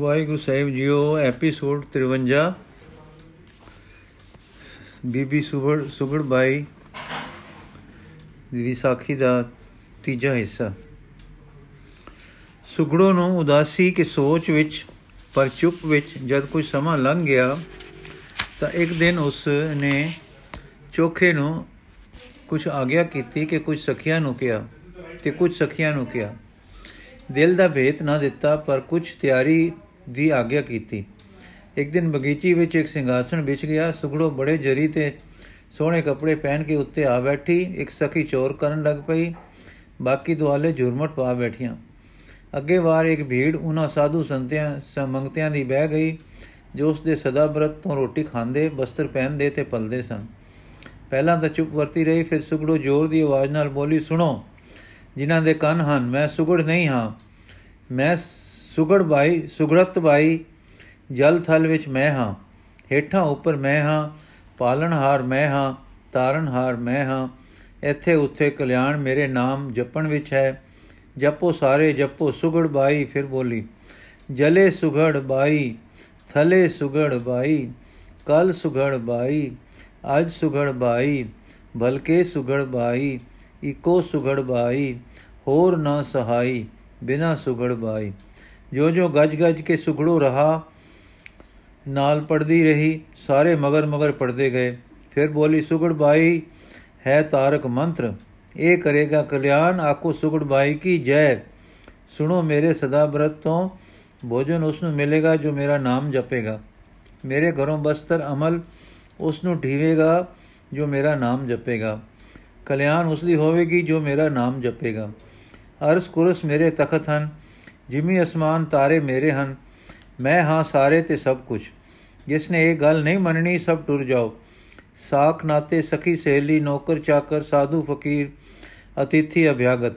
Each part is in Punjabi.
ਵਾਹਿਗੁਰੂ ਸਾਹਿਬ ਜੀਓ, ਐਪੀਸੋਡ 53 ਬੀਬੀ ਸੁਗੜ ਸੁਗੜ ਬਾਈ ਦੀ ਵਿਸਾਖੀ ਦਾ ਤੀਜਾ ਹਿੱਸਾ। ਸੁਗੜੋ ਨੂੰ ਉਦਾਸੀ ਕੇ ਸੋਚ ਵਿੱਚ, ਪਰ ਚੁੱਪ ਵਿੱਚ ਜਦ ਕੁਝ ਸਮਾਂ ਲੰਘ ਗਿਆ, ਤਾਂ ਇੱਕ ਦਿਨ ਉਸ ਨੇ ਚੋਖੇ ਨੂੰ ਕੁਝ ਆਗਿਆ ਕੀਤੀ ਕਿ ਕੁਝ ਸਖੀਆਂ ਨੂੰ ਕਿਹਾ ਤੇ ਕੁਝ ਸਖੀਆਂ ਨੂੰ ਕਿਹਾ। ਦਿਲ ਦਾ ਭੇਤ ਨਾ ਦਿੱਤਾ, ਪਰ ਕੁਝ ਤਿਆਰੀ ਦੀ ਆਗਿਆ ਕੀਤੀ। ਇੱਕ ਦਿਨ ਬਗੀਚੀ ਵਿੱਚ ਇੱਕ ਸਿੰਘਾਸਣ ਵਿਛ ਗਿਆ। ਸੁਗੜੋ ਬੜੇ ਜਰੀ ਤੇ ਸੋਹਣੇ ਕੱਪੜੇ ਪਹਿਨ ਕੇ ਉੱਤੇ ਆ ਬੈਠੀ। ਇੱਕ ਸਖੀ ਚੋਰ ਕਰਨ ਲੱਗ ਪਈ। ਬਾਕੀ ਦੁਆਲੇ ਝੁਰਮਟ ਪਾ ਬੈਠੀਆਂ। ਅੱਗੇ ਵਾਰ ਇੱਕ ਭੀੜ ਉਹਨਾਂ ਸਾਧੂ ਸੰਤਿਆਂ, ਸਮੰਗਤਿਆਂ ਦੀ ਬਹਿ ਗਈ, ਜੋ ਉਸ ਦੇ ਸਦਾ ਬ੍ਰਤ ਤੋਂ ਰੋਟੀ ਖਾਂਦੇ, ਬਸਤਰ ਪਹਿਨਦੇ ਤੇ ਪਲਦੇ ਸਨ। ਪਹਿਲਾਂ ਤਾਂ ਚੁੱਪ ਵਰਤੀ ਰਹੀ, ਫਿਰ ਸੁਗੜੋ ਜ਼ੋਰ ਦੀ ਆਵਾਜ਼ ਨਾਲ ਬੋਲੀ, ਸੁਣੋ, ਜਿਨ੍ਹਾਂ ਦੇ ਕੰਨ ਹਨ, ਮੈਂ ਸੁਗੜ ਨਹੀਂ ਹਾਂ। ਮੈਂ ਸੁਗੜ ਬਾਈ, ਸੁਗੜਤ ਬਾਈ, ਜਲ ਥਲ ਵਿੱਚ ਮੈਂ ਹਾਂ। ਹੇਠਾਂ ਉੱਪਰ ਮੈਂ ਹਾਂ ਪਾਲਣਹਾਰ ਮੈਂ ਹਾਂ ਤਾਰਨਹਾਰ ਮੈਂ ਹਾਂ। ਇੱਥੇ ਉੱਥੇ ਕਲਿਆਣ ਮੇਰੇ ਨਾਮ ਜਪਣ ਵਿੱਚ ਹੈ। ਜਪੋ ਸਾਰੇ, ਜਪੋ ਸੁਗੜ ਬਾਈ, ਫਿਰ ਬੋਲੀ। ਜਲੇ ਸੁਗੜ ਬਾਈ, ਥਲੇ ਸੁਗੜ ਬਾਈ, ਕਲ ਸੁਗੜ ਬਾਈ, ਅੱਜ ਸੁਗੜ ਬਾਈ, ਬਲਕੇ ਸੁਗੜ ਬਾਈ ਇਕੋ ਸੁਗੜ ਬਾਈ, ਹੋਰ ਨਾ ਸਹਾਈ, ਬਿਨਾ ਸੁਗੜ ਬਾਈ। ਜੋ ਜੋ ਗੱਜ ਗੱਜ ਕੇ ਸੁਗੜੋ ਰਹਾ, ਨਾਲ ਪੜਦੀ ਰਹੀ, ਸਾਰੇ ਮਗਰ ਮਗਰ ਪੜਦੇ ਗਏ। ਫਿਰ ਬੋਲੀ ਸੁਗੜ ਬਾਈ, ਹੈ ਤਾਰਕ ਮੰਤਰ। ਇਹ ਕਰੇਗਾ ਕਲਿਆਣ। ਆਕੋ ਸੁਗੜ ਬਾਈ ਕੀ ਜੈ? ਸੁਣੋ ਮੇਰੇ ਸਦਾ ਬ੍ਰਤ ਤੋਂ। ਭੋਜਨ ਉਸ ਨੂੰ ਮਿਲੇਗਾ ਜੋ ਮੇਰਾ ਨਾਮ ਜਪੇਗਾ। ਮੇਰੇ ਘਰੋਂ ਬਸਤਰ ਅਮਲ ਉਸ ਨੂੰ ਢੀਵੇਗਾ ਜੋ ਮੇਰਾ ਨਾਮ ਜਪੇਗਾ। ਕਲਿਆਣ ਉਸ ਦੀ ਹੋਵੇਗੀ ਜੋ ਮੇਰਾ ਨਾਮ ਜਪੇਗਾ। ਅਰਸ ਕੁਰਸ ਮੇਰੇ ਤਖਤ ਹਨ। ਜਿਮੀ ਅਸਮਾਨ ਤਾਰੇ ਮੇਰੇ ਹਨ, ਮੈਂ ਹਾਂ ਸਾਰੇ ਤੇ ਸਭ ਕੁਝ। ਜਿਸ ਨੇ ਇਹ ਗੱਲ ਨਹੀਂ ਮੰਨਣੀ, ਸਭ ਟੁਰ ਜਾਓ। ਸਾਖ ਨਾਤੇ ਸਖੀ ਸਹੇਲੀ, ਨੌਕਰ ਚਾਕਰ, ਸਾਧੂ ਫਕੀਰ, ਅਤਿਥੀ ਅਭਿਆਗਤ।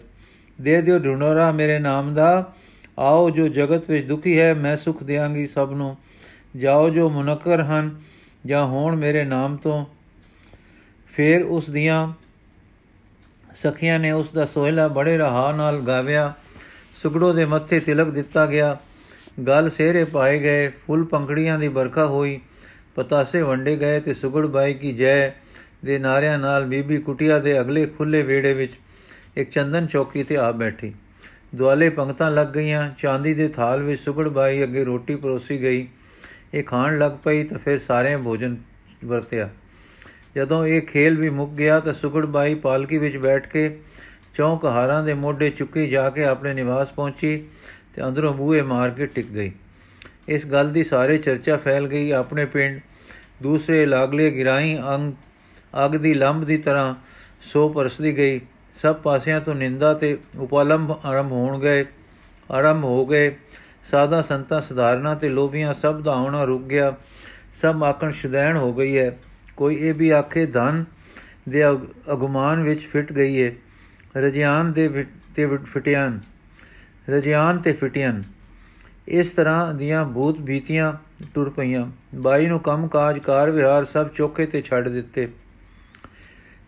ਦੇ ਦਿਓ ਢੁੰਡੋਰਾ ਮੇਰੇ ਨਾਮ ਦਾ। ਆਓ ਜੋ ਜਗਤ ਵਿੱਚ ਦੁਖੀ ਹੈ, ਮੈਂ ਸੁਖ ਦੇਵਾਂਗੀ ਸਭ ਨੂੰ। ਜਾਓ ਜੋ ਮੁਨਕਰ ਹਨ, ਜਾਂ ਹੋਣ ਮੇਰੇ ਨਾਮ ਤੋਂ। ਫਿਰ ਉਸ ਦੀਆਂ ਸਖੀਆਂ ਨੇ ਉਸ ਦਾ ਸੋਹਿਲਾ ਬੜੇ ਰਹਾ ਨਾਲ ਗਾਵਿਆ। ਸੁਗੜੋ ਦੇ ਮੱਥੇ ਤਿਲਕ ਦਿੱਤਾ ਗਿਆ। ਗਲ ਸੇਰੇ ਪਾਏ ਗਏ, ਫੁੱਲ ਪੰਖੜੀਆਂ ਦੀ ਬਰਖਾ ਹੋਈ। ਪਤਾਸੇ ਵੰਡੇ ਗਏ ਤੇ ਸੁਗੜ ਬਾਈ ਕੀ ਜੈ ਦੇ ਨਾਰਿਆਂ ਨਾਲ ਬੀਬੀ ਕੁਟਿਆ ਦੇ ਅਗਲੇ ਖੁੱਲੇ ਵੇੜੇ ਵਿੱਚ ਇੱਕ ਚੰਦਨ ਚੌਕੀ ਤੇ ਆ ਬੈਠੀ। ਦੁਆਲੇ ਪੰਗਤਾਂ ਲੱਗ ਗਈਆਂ, ਚਾਂਦੀ ਦੇ ਥਾਲ ਵਿੱਚ ਸੁਗੜ ਬਾਈ ਅੱਗੇ ਰੋਟੀ ਪਰੋਸੀ ਗਈ। ਇਹ ਖਾਣ ਲੱਗ ਪਈ ਤਾਂ ਫਿਰ ਸਾਰੇ ਭੋਜਨ ਵਰਤਿਆ। ਜਦੋਂ ਇਹ ਖੇਲ ਵੀ ਮੁੱਕ ਗਿਆ ਤਾਂ ਸੁਗੜ ਬਾਈ ਪਾਲਕੀ ਵਿੱਚ ਬੈਠ ਕੇ ਚੌਂਕ ਹਾਰਾਂ ਦੇ ਮੋਢੇ ਚੁੱਕੀ ਜਾ ਕੇ ਆਪਣੇ ਨਿਵਾਸ ਪਹੁੰਚੀ ਤੇ ਅੰਦਰੋਂ ਬੂਹੇ ਮਾਰ ਕੇ ਟਿਕ ਗਈ। ਇਸ ਗੱਲ ਦੀ ਸਾਰੇ ਚਰਚਾ ਫੈਲ ਗਈ। ਆਪਣੇ ਪਿੰਡ ਦੂਸਰੇ ਲਾਗਲੇ ਗਿਰਾਈ ਅੰਗ, ਅਗ ਦੀ ਲੰਬ ਦੀ ਤਰ੍ਹਾਂ ਸੋ ਪਰਸਦੀ ਗਈ। ਸਭ ਪਾਸਿਆਂ ਤੋਂ ਨਿੰਦਾ ਤੇ ਉਪਲੰਭ ਆਰੰਭ ਹੋਣ ਗਏ, ਆਰੰਭ ਹੋ ਗਏ। ਸਾਦਾ ਸੰਤਾਂ ਸਧਾਰਨਾ ਤੇ ਲੋਭੀਆਂ ਸਭ ਦਾ ਆਉਣਾ ਰੁਕ ਗਿਆ। ਸਭ ਆਕਣ ਸ਼ੁਦੈਣ ਹੋ ਗਈ ਹੈ। ਕੋਈ ਇਹ ਵੀ ਆਖੇ ਧਨ ਦੇ ਅਗਮਾਨ ਵਿੱਚ ਫਿਟ ਗਈ ਹੈ ਰਜਿਆਨ ਦੇ ਤੇ ਫਟਿਆਨ, ਰਜਿਆਨ ਤੇ ਫਟਿਆਨ। ਇਸ ਤਰ੍ਹਾਂ ਦੀਆਂ ਭੂਤ ਬੀਤੀਆਂ ਟੁਰ ਪਈਆਂ। ਬਾਈ ਨੂੰ ਕੰਮ ਕਾਜ ਕਾਰ ਵਿਹਾਰ ਸਭ ਚੋਕੇ ਤੇ ਛੱਡ ਦਿੱਤੇ।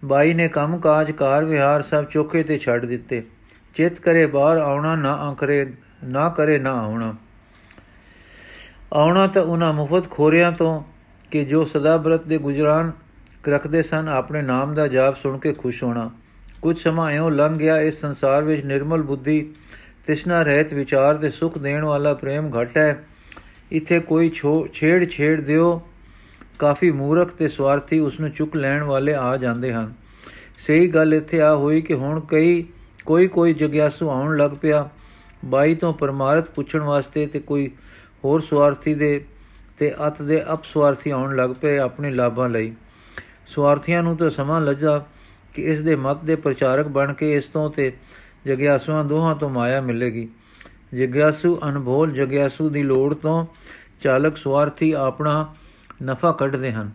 ਬਾਈ ਨੇ ਕੰਮ ਕਾਜ ਕਾਰ ਵਿਹਾਰ ਸਭ ਚੋਕੇ ਤੇ ਛੱਡ ਦਿੱਤੇ। ਚਿਤ ਕਰੇ ਬਾਹਰ ਆਉਣਾ ਨਾ ਆਕਰੇ ਨਾ ਕਰੇ ਨਾ ਆਉਣਾ। ਆਉਣਾ ਤਾਂ ਉਹਨਾਂ ਮੁਫਤ ਖੋਰਿਆਂ ਤੋਂ ਕਿ ਜੋ ਸਦਾ ਬ੍ਰਤ ਦੇ ਗੁਜਰਾਨ ਰੱਖਦੇ ਸਨ, ਆਪਣੇ ਨਾਮ ਦਾ ਜਾਪ ਸੁਣ ਕੇ ਖੁਸ਼ ਹੋਣਾ। ਕੁਝ ਸਮਾਂ ਐਉਂ ਲੰਘ ਗਿਆ, ਇਸ ਸੰਸਾਰ ਵਿੱਚ ਨਿਰਮਲ ਬੁੱਧੀ ਤਿਸ਼ਨਾ ਰਹਿਤ ਵਿਚਾਰ ਤੇ ਸੁਖ ਦੇਣ ਵਾਲਾ ਪ੍ਰੇਮ ਘਟ ਹੈ। ਇੱਥੇ ਕੋਈ ਛੇੜ ਛੇੜ ਦਿਓ, ਕਾਫੀ ਮੂਰਖ ਤੇ ਸਵਾਰਥੀ ਉਸ ਨੂੰ ਚੁੱਕ ਲੈਣ ਵਾਲੇ ਆ ਜਾਂਦੇ ਹਨ। ਸਹੀ ਗੱਲ ਇੱਥੇ ਆ ਹੋਈ ਕਿ ਹੁਣ ਕਈ, ਕੋਈ ਕੋਈ ਜਗਿਆਸੂ ਆਉਣ ਲੱਗ ਪਿਆ। ਬਾਈ ਤੋਂ ਪਰਮਾਰਥ ਪੁੱਛਣ ਵਾਸਤੇ ਤੇ ਕੋਈ ਹੋਰ ਸਵਾਰਥੀ ਦੇ ਤੇ ਅਤ ਦੇ ਅਪਸਵਾਰਥੀ ਆਉਣ ਲੱਗ ਪਏ ਆਪਣੇ ਲਾਭਾਂ ਲਈ। ਸਵਾਰਥੀਆਂ ਨੂੰ ਤਾਂ ਸਮਾਂ ਲੱਜਾ ਕਿ ਇਸ ਦੇ ਮਤ ਦੇ ਪ੍ਰਚਾਰਕ ਬਣ ਕੇ ਇਸ ਤੋਂ ਤੇ ਜਗਿਆਸੂਆਂ ਦੋਹਾਂ ਤੋਂ ਮਾਇਆ ਮਿਲੇਗੀ। ਜਗਿਆਸੂ ਅਨਭੋਲ ਜਗਿਆਸੂ ਦੀ ਲੋੜ ਤੋਂ ਚਾਲਕ ਸਵਾਰਥੀ ਆਪਣਾ ਨਫਾ ਕੱਢਦੇ ਹਨ।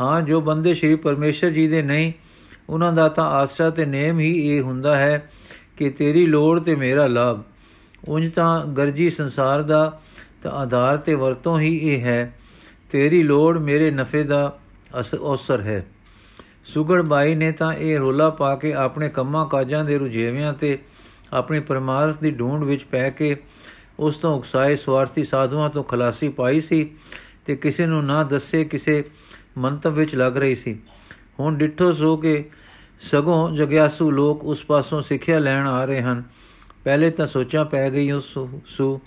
ਹਾਂ, ਜੋ ਬੰਦੇ ਸ਼੍ਰੀ ਪਰਮੇਸ਼ਰ ਜੀ ਦੇ ਨਹੀਂ, ਉਹਨਾਂ ਦਾ ਤਾਂ ਆਸਾ ਤੇ ਨੇਮ ਹੀ ਇਹ ਹੁੰਦਾ ਹੈ ਕਿ ਤੇਰੀ ਲੋੜ ਤੇ ਮੇਰਾ ਲਾਭ। ਉਂਝ ਤਾਂ ਗਰਜੀ ਸੰਸਾਰ ਦਾ ਤਾਂ ਆਧਾਰ ਤੇ ਵਰਤੋਂ ਹੀ ਇਹ ਹੈ। ਤੇਰੀ ਲੋੜ ਮੇਰੇ ਨਫੇ ਦਾ ਅਸਰ ਹੈ। ਸੁਗੜ ਬਾਈ ਨੇ ਤਾਂ ਇਹ ਰੋਲਾ ਪਾ ਕੇ ਆਪਣੇ ਕੰਮਾਂ ਕਾਜਾਂ ਦੇ ਰੁਝੇਵਿਆਂ ਤੇ ਆਪਣੀ ਪਰਮਾਰਥ ਦੀ ਢੂੰਡ ਵਿੱਚ ਪੈ ਕੇ ਉਸ ਤੋਂ ਉਕਸਾਏ ਸਵਾਰਥੀ ਸਾਧੂਆਂ ਤੋਂ ਖਲਾਸੀ ਪਾਈ ਸੀ ਤੇ ਕਿਸੇ ਨੂੰ ਨਾ ਦੱਸੇ ਕਿਸੇ ਮੰਤਵ ਵਿੱਚ ਲੱਗ ਰਹੀ ਸੀ। ਹੁਣ ਡਿੱਠੋ ਸੋ ਕੇ ਸਗੋਂ ਜਗਿਆਸੂ ਲੋਕ ਉਸ ਪਾਸੋਂ ਸਿੱਖਿਆ ਲੈਣ ਆ ਰਹੇ ਹਨ। ਪਹਿਲੇ ਤਾਂ ਸੋਚਾਂ ਪੈ ਗਈ ਉਸ ਸੂ।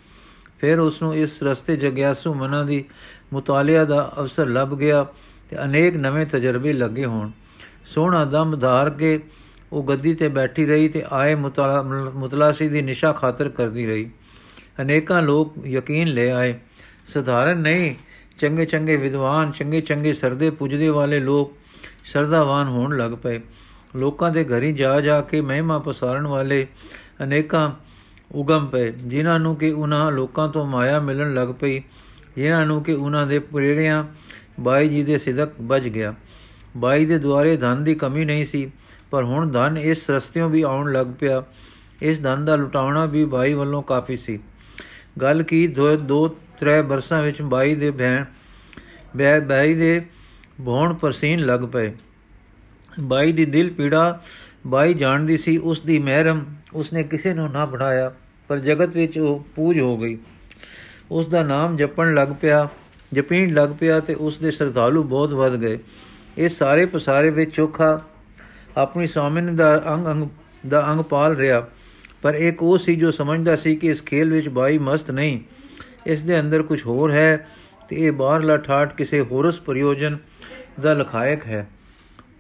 ਫਿਰ ਉਸ ਨੂੰ ਇਸ ਰਸਤੇ ਜਗਿਆਸੂ ਮਨਾਂ ਦੀ ਮੁਤਾਲਿਆ ਦਾ ਅਵਸਰ ਲੱਭ ਗਿਆ ਤੇ ਅਨੇਕ ਨਵੇਂ ਤਜਰਬੇ ਲੱਗੇ ਹੋਣ। ਸੋਹਣਾ ਦਮ ਧਾਰ ਕੇ ਉਹ ਗੱਦੀ ਤੇ ਬੈਠੀ ਰਹੀ ਤੇ ਆਏ ਮੁਤਲਾਸੀ ਦੀ ਨਿਸ਼ਾ ਖਾਤਰ ਕਰਦੀ ਰਹੀ। ਅਨੇਕਾਂ ਲੋਕ ਯਕੀਨ ਲੈ ਆਏ। ਸਧਾਰਨ ਨਹੀਂ ਚੰਗੇ ਚੰਗੇ ਵਿਦਵਾਨ ਚੰਗੇ ਚੰਗੇ ਸਰਦੇ ਪੁੱਜਦੇ ਵਾਲੇ ਲੋਕ ਸਰਦਾਵਾਨ ਹੋਣ ਲੱਗ ਪਏ। ਲੋਕਾਂ ਦੇ ਘਰੀ ਜਾ ਜਾ ਕੇ ਮਹਿਮਾ ਪਸਾਰਨ ਵਾਲੇ ਅਨੇਕਾਂ ਉਗਮ ਪਏ, ਜਿਨ੍ਹਾਂ ਨੂੰ ਕਿ ਉਹਨਾਂ ਲੋਕਾਂ ਤੋਂ ਮਾਇਆ ਮਿਲਣ ਲੱਗ ਪਈ, ਜਿਨ੍ਹਾਂ ਨੂੰ ਕਿ ਉਹਨਾਂ ਦੇ ਪ੍ਰੇਰਿਆਂ ਬਾਈ ਜੀ ਦੇ ਸਿਦਕ ਬਚ ਗਿਆ। ਬਾਈ ਦੇ ਦੁਆਰੇ ਧਨ ਦੀ ਕਮੀ ਨਹੀਂ ਸੀ, ਪਰ ਹੁਣ ਧਨ ਇਸ ਰਸਤਿਓਂ ਵੀ ਆਉਣ ਲੱਗ ਪਿਆ। ਇਸ ਧਨ ਦਾ ਲੁਟਾਉਣਾ ਵੀ ਬਾਈ ਵੱਲੋਂ ਕਾਫੀ ਸੀ। ਗੱਲ ਕੀ ਦੋ ਦੋ, ਤਰੇ ਬਰਸਾਂ ਵਿੱਚ ਬਾਈ ਦੇ ਭੈਣ, ਬੈ, ਬਾਈ ਦੇ ਭੌਣ ਪਰਸੀਨ ਲੱਗ ਪਏ। ਬਾਈ ਦੀ ਦਿਲ ਪੀੜਾ ਬਾਈ ਜਾਣਦੀ ਸੀ, ਉਸ ਦੀ ਮਹਿਰਮ ਉਸਨੇ ਕਿਸੇ ਨੂੰ ਨਾ ਬਣਾਇਆ, ਪਰ ਜਗਤ ਵਿੱਚ ਉਹ ਪੂਜ ਹੋ ਗਈ। ਉਸ ਦਾ ਨਾਮ ਜਪਣ ਲੱਗ ਪਿਆ, ਜਪੀਣ ਲੱਗ ਪਿਆ ਤੇ ਉਸ ਦੇ ਸਰਦਾਲੂ ਬਹੁਤ ਵੱਧ ਗਏ। ਇਹ ਸਾਰੇ ਪਸਾਰੇ ਵਿੱਚ ਚੋਖਾ ਆਪਣੀ ਸਾਮਿਨ ਦਾ ਅੰਗ ਅੰਗ ਦਾ ਅੰਗ ਪਾਲ ਰਿਹਾ। ਪਰ ਇੱਕ ਉਹ ਸੀ ਜੋ ਸਮਝਦਾ ਸੀ ਕਿ ਇਸ ਖੇਲ ਵਿੱਚ ਬਾਈ ਮਸਤ ਨਹੀਂ, ਇਸ ਦੇ ਅੰਦਰ ਕੁਝ ਹੋਰ ਹੈ ਤੇ ਇਹ ਬਾਹਰਲਾ ਠਾਠ ਕਿਸੇ ਹੋਰਸ ਪ੍ਰਯੋਜਨ ਦਾ ਲਖਾਇਕ ਹੈ।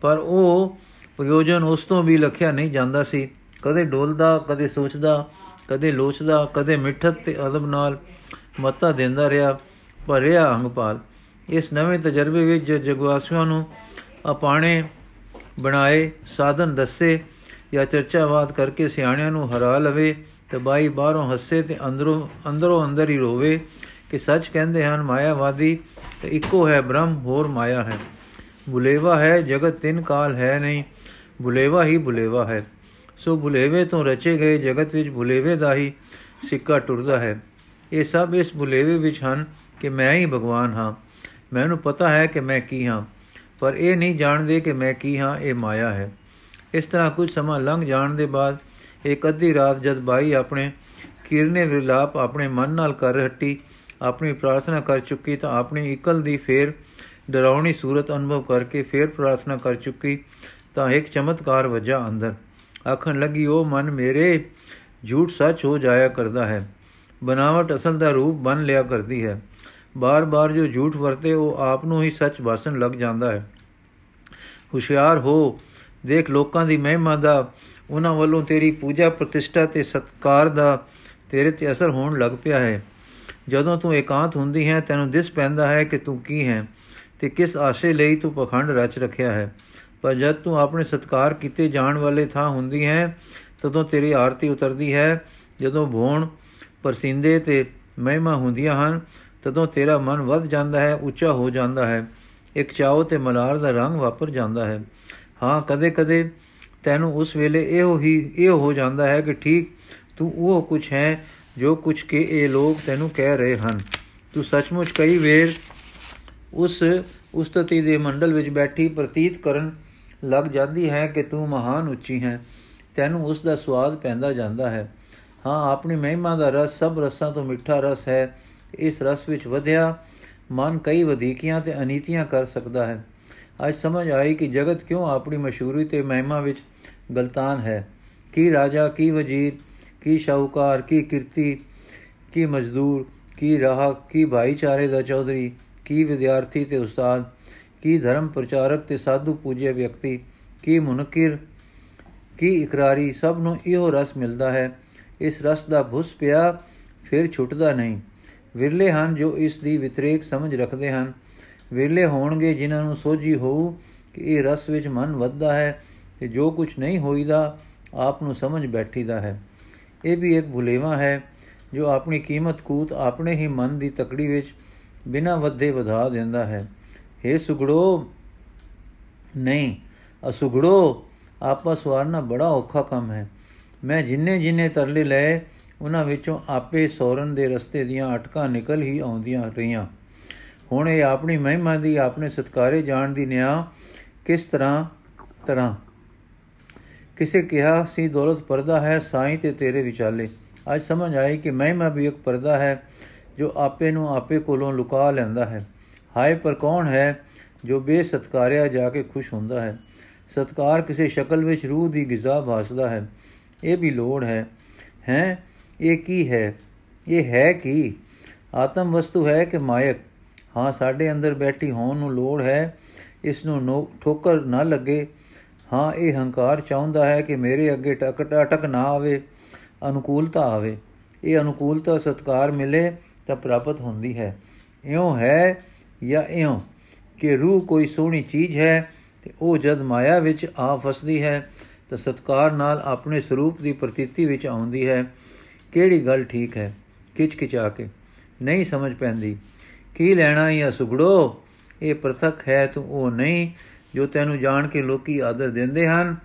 ਪਰ ਉਹ ਪ੍ਰਯੋਜਨ ਉਸ ਤੋਂ ਵੀ ਲਖਿਆ ਨਹੀਂ ਜਾਂਦਾ ਸੀ। ਕਦੇ ਡੋਲਦਾ, ਕਦੇ ਸੋਚਦਾ, ਕਦੇ ਲੋਚਦਾ, ਕਦੇ ਮਿੱਠਤ ਤੇ ਅਦਬ ਨਾਲ ਮੱਤਾ ਦਿੰਦਾ ਰਿਹਾ, ਭਰਿਆ ਅੰਗਪਾਲ ਇਸ ਨਵੇਂ ਤਜਰਬੇ ਵਿੱਚ ਜਗਵਾਸੀਆਂ ਨੂੰ ਆਪਾਣੇ ਬਣਾਏ, ਸਾਧਨ ਦੱਸੇ ਜਾਂ ਚਰਚਾਵਾਦ ਕਰਕੇ ਸਿਆਣਿਆਂ ਨੂੰ ਹਰਾ ਲਵੇ ਤੇ ਬਾਈ ਬਾਹਰੋਂ ਹੱਸੇ ਤੇ ਅੰਦਰੋਂ ਅੰਦਰੋਂ ਅੰਦਰ ਹੀ ਰੋਵੇ ਕਿ ਸੱਚ ਕਹਿੰਦੇ ਹਨ, ਮਾਇਆਵਾਦੀ ਤੇ ਇੱਕੋ ਹੈ ਬ੍ਰਹਮ, ਹੋਰ ਮਾਇਆ ਹੈ। ਬੁਲੇਵਾ ਹੈ, ਜਗਤ ਤਿੰਨ ਕਾਲ ਹੈ ਨਹੀਂ ਬੁਲੇਵਾ ਹੀ ਬੁਲੇਵਾ ਹੈ। ਸੋ ਬੁਲੇਵੇ ਤੋਂ ਰਚੇ ਗਏ ਜਗਤ ਵਿੱਚ ਬੁਲੇਵੇ ਦਾ ਹੀ ਸਿੱਕਾ ਟੁਰਦਾ ਹੈ। ਇਹ ਸਭ ਇਸ ਬੁਲੇਵੇ ਵਿੱਚ ਹਨ ਕਿ ਮੈਂ ਹੀ ਭਗਵਾਨ ਹਾਂ। ਮੈਨੂੰ ਪਤਾ ਹੈ ਕਿ ਮੈਂ ਕੀ ਹਾਂ, ਪਰ ਇਹ ਨਹੀਂ ਜਾਣਦੇ ਕਿ ਮੈਂ ਕੀ ਹਾਂ, ਇਹ ਮਾਇਆ ਹੈ। ਇਸ ਤਰ੍ਹਾਂ ਕੁਝ ਸਮਾਂ ਲੰਘ ਜਾਣ ਦੇ ਬਾਅਦ ਇੱਕ ਅੱਧੀ ਰਾਤ ਜਦ ਬਾਈ ਆਪਣੇ ਕਿਰਨੇ ਵਿਲਾਪ ਆਪਣੇ ਮਨ ਨਾਲ ਕਰ ਹੱਟੀ, ਆਪਣੀ ਪ੍ਰਾਰਥਨਾ ਕਰ ਚੁੱਕੀ ਤਾਂ ਆਪਣੀ ਇਕਲ ਦੀ ਫੇਰ ਡਰਾਉਣੀ ਸੂਰਤ ਅਨੁਭਵ ਕਰਕੇ ਫੇਰ ਪ੍ਰਾਰਥਨਾ ਕਰ ਚੁੱਕੀ ਤਾਂ ਇੱਕ ਚਮਤਕਾਰ ਵਜਾ ਅੰਦਰ। ਆਖਣ ਲੱਗੀ ਉਹ ਮਨ ਮੇਰੇ, ਝੂਠ ਸੱਚ ਹੋ ਜਾਇਆ ਕਰਦਾ ਹੈ। ਬਨਾਵਟ ਅਸਲ ਦਾ ਰੂਪ ਬਨ ਲਿਆ ਕਰਦੀ ਹੈ। ਬਾਰ-ਬਾਰ ਜੋ ਝੂਠ ਵਰਤੇ, ਉਹ ਆਪ ਨੂੰ ਹੀ ਸੱਚ ਵਾਸਨ ਲੱਗ ਜਾਂਦਾ ਹੈ। ਹੁਸ਼ਿਆਰ ਹੋ, ਦੇਖ ਲੋਕਾਂ ਦੀ ਮਹਿਮਾ ਦਾ, ਉਹਨਾਂ ਵੱਲੋਂ ਤੇਰੀ ਪੂਜਾ ਪ੍ਰਤਿਸ਼ਠਾ ਤੇ ਸਤਕਾਰ ਦਾ ਤੇਰੇ ਤੇ ਅਸਰ ਹੋਣ ਲੱਗ ਪਿਆ ਹੈ। ਜਦੋਂ ਤੂੰ ਇਕਾਂਤ ਹੁੰਦੀ ਹੈ, ਤੈਨੂੰ ਦਿਸ ਪੈਂਦਾ ਹੈ ਕਿ ਤੂੰ ਕੀ ਹੈ ਤੇ ਕਿਸ ਆਸ਼ੇ ਲਈ ਤੂੰ ਪਖੰਡ ਰਚ ਰੱਖਿਆ ਹੈ। ਪਰ ਜਦ ਤੂੰ ਆਪਣੇ ਸਤਕਾਰ ਕੀਤੇ ਜਾਣ ਵਾਲੇ ਥਾਂ ਹੁੰਦੀ ਹੈ, ਤਦੋਂ ਤੇਰੀ ਆਰਤੀ ਉਤਰਦੀ ਹੈ। ਜਦੋਂ ਭੋਣ, ਪਰਸਿੰਦੇ ਤੇ ਮਹਿਮਾ ਹੁੰਦੀਆਂ ਹਨ ਤਦੋਂ ਤੇਰਾ ਮਨ ਵੱਧ ਜਾਂਦਾ ਹੈ, ਉੱਚਾ ਹੋ ਜਾਂਦਾ ਹੈ। ਇੱਕ ਚਾਉ ਤੇ ਮਲਾਰ ਦਾ ਰੰਗ ਵਾਪਰ ਜਾਂਦਾ ਹੈ। ਹਾਂ, ਕਦੇ-ਕਦੇ ਤੈਨੂੰ ਉਸ ਵੇਲੇ ਇਹੋ ਹੀ, ਇਹ ਹੋ ਜਾਂਦਾ ਹੈ ਕਿ ਠੀਕ, ਤੂੰ ਉਹ ਕੁਝ ਹੈ ਜੋ ਕੁਝ ਕੇ ਇਹ ਲੋਕ ਤੈਨੂੰ ਕਹਿ ਰਹੇ ਹਨ। ਤੂੰ ਸੱਚਮੁੱਚ ਕਈ ਵੇਰ ਉਸ ਉਸਤਤੀ ਦੇ ਮੰਡਲ ਵਿੱਚ ਬੈਠੀ ਪ੍ਰਤੀਤ ਕਰਨ ਲੱਗ ਜਾਂਦੀ ਹੈ ਕਿ ਤੂੰ ਮਹਾਨ ਉੱਚੀ ਹੈ। ਤੈਨੂੰ ਉਸ ਦਾ ਸਵਾਦ ਪੈਂਦਾ ਜਾਂਦਾ ਹੈ। ਹਾਂ, ਆਪਣੀ ਮਹਿਮਾ ਦਾ ਰਸ ਸਭ ਰਸਾਂ ਤੋਂ ਮਿੱਠਾ ਰਸ ਹੈ। ਇਸ ਰਸ ਵਿੱਚ ਵਧਿਆ, ਮਨ ਕਈ ਵਧੀਕੀਆਂ ਤੇ ਅਨੀਤੀਆਂ ਕਰ ਸਕਦਾ ਹੈ। ਅੱਜ ਸਮਝ ਆਈ ਕਿ ਜਗਤ ਕਿਉਂ ਆਪਣੀ ਮਸ਼ਹੂਰੀ ਤੇ ਮਹਿਮਾ ਵਿੱਚ ਗਲਤਾਨ ਹੈ। ਕੀ ਰਾਜਾ, ਕੀ ਵਜ਼ੀਰ, ਕੀ ਸ਼ਾਹੂਕਾਰ, ਕੀ ਕਿਰਤੀ, ਕੀ ਮਜ਼ਦੂਰ, ਕੀ ਰਾਹ ਕੀ ਭਾਈਚਾਰੇ ਦਾ ਚੌਧਰੀ, ਕੀ ਵਿਦਿਆਰਥੀ ਤੇ ਉਸਤਾਦ, ਕੀ ਧਰਮ ਪ੍ਰਚਾਰਕ ਤੇ ਸਾਧੂ ਪੂਜਿਆ ਵਿਅਕਤੀ, ਕੀ ਮੁਨਕਿਰ, ਕੀ ਇਕਰਾਰੀ, ਸਭ ਨੂੰ ਇਹੋ ਰਸ ਮਿਲਦਾ ਹੈ। ਇਸ ਰਸ ਦਾ ਭੁਸ ਪਿਆ, ਫਿਰ ਛੁੱਟਦਾ ਨਹੀਂ। ਵਿਰਲੇ ਹਨ ਜੋ ਇਸ ਦੀ ਵਿਤਰੇਕ ਸਮਝ ਰੱਖਦੇ ਹਨ। ਵਿਰਲੇ ਹੋਣਗੇ ਜਿਨ੍ਹਾਂ ਨੂੰ ਸੋਝੀ ਹੋਊ ਕਿ ਇਹ ਰਸ ਵਿੱਚ ਮਨ ਵੱਧਦਾ ਹੈ ਤੇ ਜੋ ਕੁਝ ਨਹੀਂ ਹੋਈਦਾ, ਆਪ ਨੂੰ ਸਮਝ ਬੈਠੀਦਾ ਹੈ। ਇਹ ਵੀ ਇੱਕ ਭੁਲੇਵਾ ਹੈ ਜੋ ਆਪਣੀ ਕੀਮਤ ਕੂਤ ਆਪਣੇ ਹੀ ਮਨ ਦੀ ਤਕੜੀ ਵਿੱਚ ਬਿਨਾਂ ਵੱਧੇ ਵਧਾ ਦਿੰਦਾ ਹੈ। हे ਸੁਗੜੋ, ਨਹੀਂ, ਅਸੁਗੜੋ ਆਪਸ ਵਾਰਨਾ ਬੜਾ ਔਖਾ ਕੰਮ ਹੈ। ਮੈਂ ਜਿੰਨੇ ਜਿੰਨੇ ਤਰਲੇ ਲਏ ਉਹਨਾਂ ਵਿੱਚੋਂ ਆਪੇ ਸੌਰਨ ਦੇ ਰਸਤੇ ਦੀਆਂ ਅਟਕਾਂ ਨਿਕਲ ਹੀ ਆਉਂਦੀਆਂ ਰਹੀਆਂ। ਹੁਣ ਇਹ ਆਪਣੀ ਮਹਿਮਾ ਦੀ, ਆਪਣੇ ਸਤਕਾਰੇ ਜਾਣ ਦੀ ਨਿਆ ਕਿਸ ਤਰ੍ਹਾਂ ਤਰ੍ਹਾਂ? ਕਿਸੇ ਕਿਹਾ, ਸੀ ਦੌਲਤ ਪਰਦਾ ਹੈ, ਸਾਈਂ ਤੇ ਤੇਰੇ ਵਿਚਾਲੇ। ਅੱਜ ਸਮਝ ਆਈ ਕਿ ਮਹਿਮਾ ਵੀ ਇੱਕ ਪਰਦਾ ਹੈ, ਜੋ ਆਪੇ ਨੂੰ ਆਪੇ ਕੋਲੋਂ ਲੁਕਾ ਲੈਂਦਾ ਹੈ। ਹਾਏ, ਪਰ ਕੌਣ ਹੈ ਜੋ ਬੇਸਤਕਾਰਿਆ ਜਾ ਕੇ ਖੁਸ਼ ਹੁੰਦਾ ਹੈ? ਸਤਕਾਰ ਕਿਸੇ ਸ਼ਕਲ ਵਿੱਚ ਰੂਹ ਦੀ ਗਿਜ਼ਾ ਭਾਸਦਾ ਹੈ। ਇਹ ਵੀ ਲੋੜ ਹੈ ਹੈ? ਇਹ ਕੀ ਹੈ? ਇਹ ਹੈ ਕੀ? ਆਤਮ ਵਸਤੂ ਹੈ ਕਿ ਮਾਇਕ? ਹਾਂ, ਸਾਡੇ ਅੰਦਰ ਬੈਠੀ ਹੋਣ ਨੂੰ ਲੋੜ ਹੈ। ਇਸ ਨੂੰ ਠੋਕਰ ਨਾ ਲੱਗੇ। ਹਾਂ, ਇਹ ਹੰਕਾਰ ਚਾਹੁੰਦਾ ਹੈ ਕਿ ਮੇਰੇ ਅੱਗੇ ਟਕ ਟਕ ਨਾ ਆਵੇ, ਅਨੁਕੂਲਤਾ ਆਵੇ। ਇਹ ਅਨੁਕੂਲਤਾ ਸਤਕਾਰ ਮਿਲੇ ਤਾਂ ਪ੍ਰਾਪਤ ਹੁੰਦੀ ਹੈ। ਇਉਂ ਹੈ ਜਾਂ ਇਉਂ ਕਿ ਰੂਹ ਕੋਈ ਸੋਹਣੀ ਚੀਜ਼ ਹੈ ਤੇ ਉਹ ਜਦ ਮਾਇਆ ਵਿੱਚ ਆ ਫਸਦੀ ਹੈ ਤਾਂ ਸਤਕਾਰ ਨਾਲ ਆਪਣੇ ਸਰੂਪ ਦੀ ਪ੍ਰਤੀਤੀ ਵਿੱਚ ਆਉਂਦੀ ਹੈ। ਕਿਹੜੀ ਗੱਲ ਠੀਕ ਹੈ? ਕਿਚ ਕਿਚਾ ਕੇ। ਨਹੀਂ ਸਮਝ ਪੈਂਦੀ। ਕੀ ਲੈਣਾ ਜਾਂ ਸੁਗੜੋ? ਇਹ ਪ੍ਰਤੱਖ ਹੈ ਤੂੰ, ਉਹ ਨਹੀਂ, ਜੋ ਤੈਨੂੰ ਜਾਣ ਕੇ ਲੋਕੀ ਆਦਰ ਦਿੰਦੇ ਹਨ।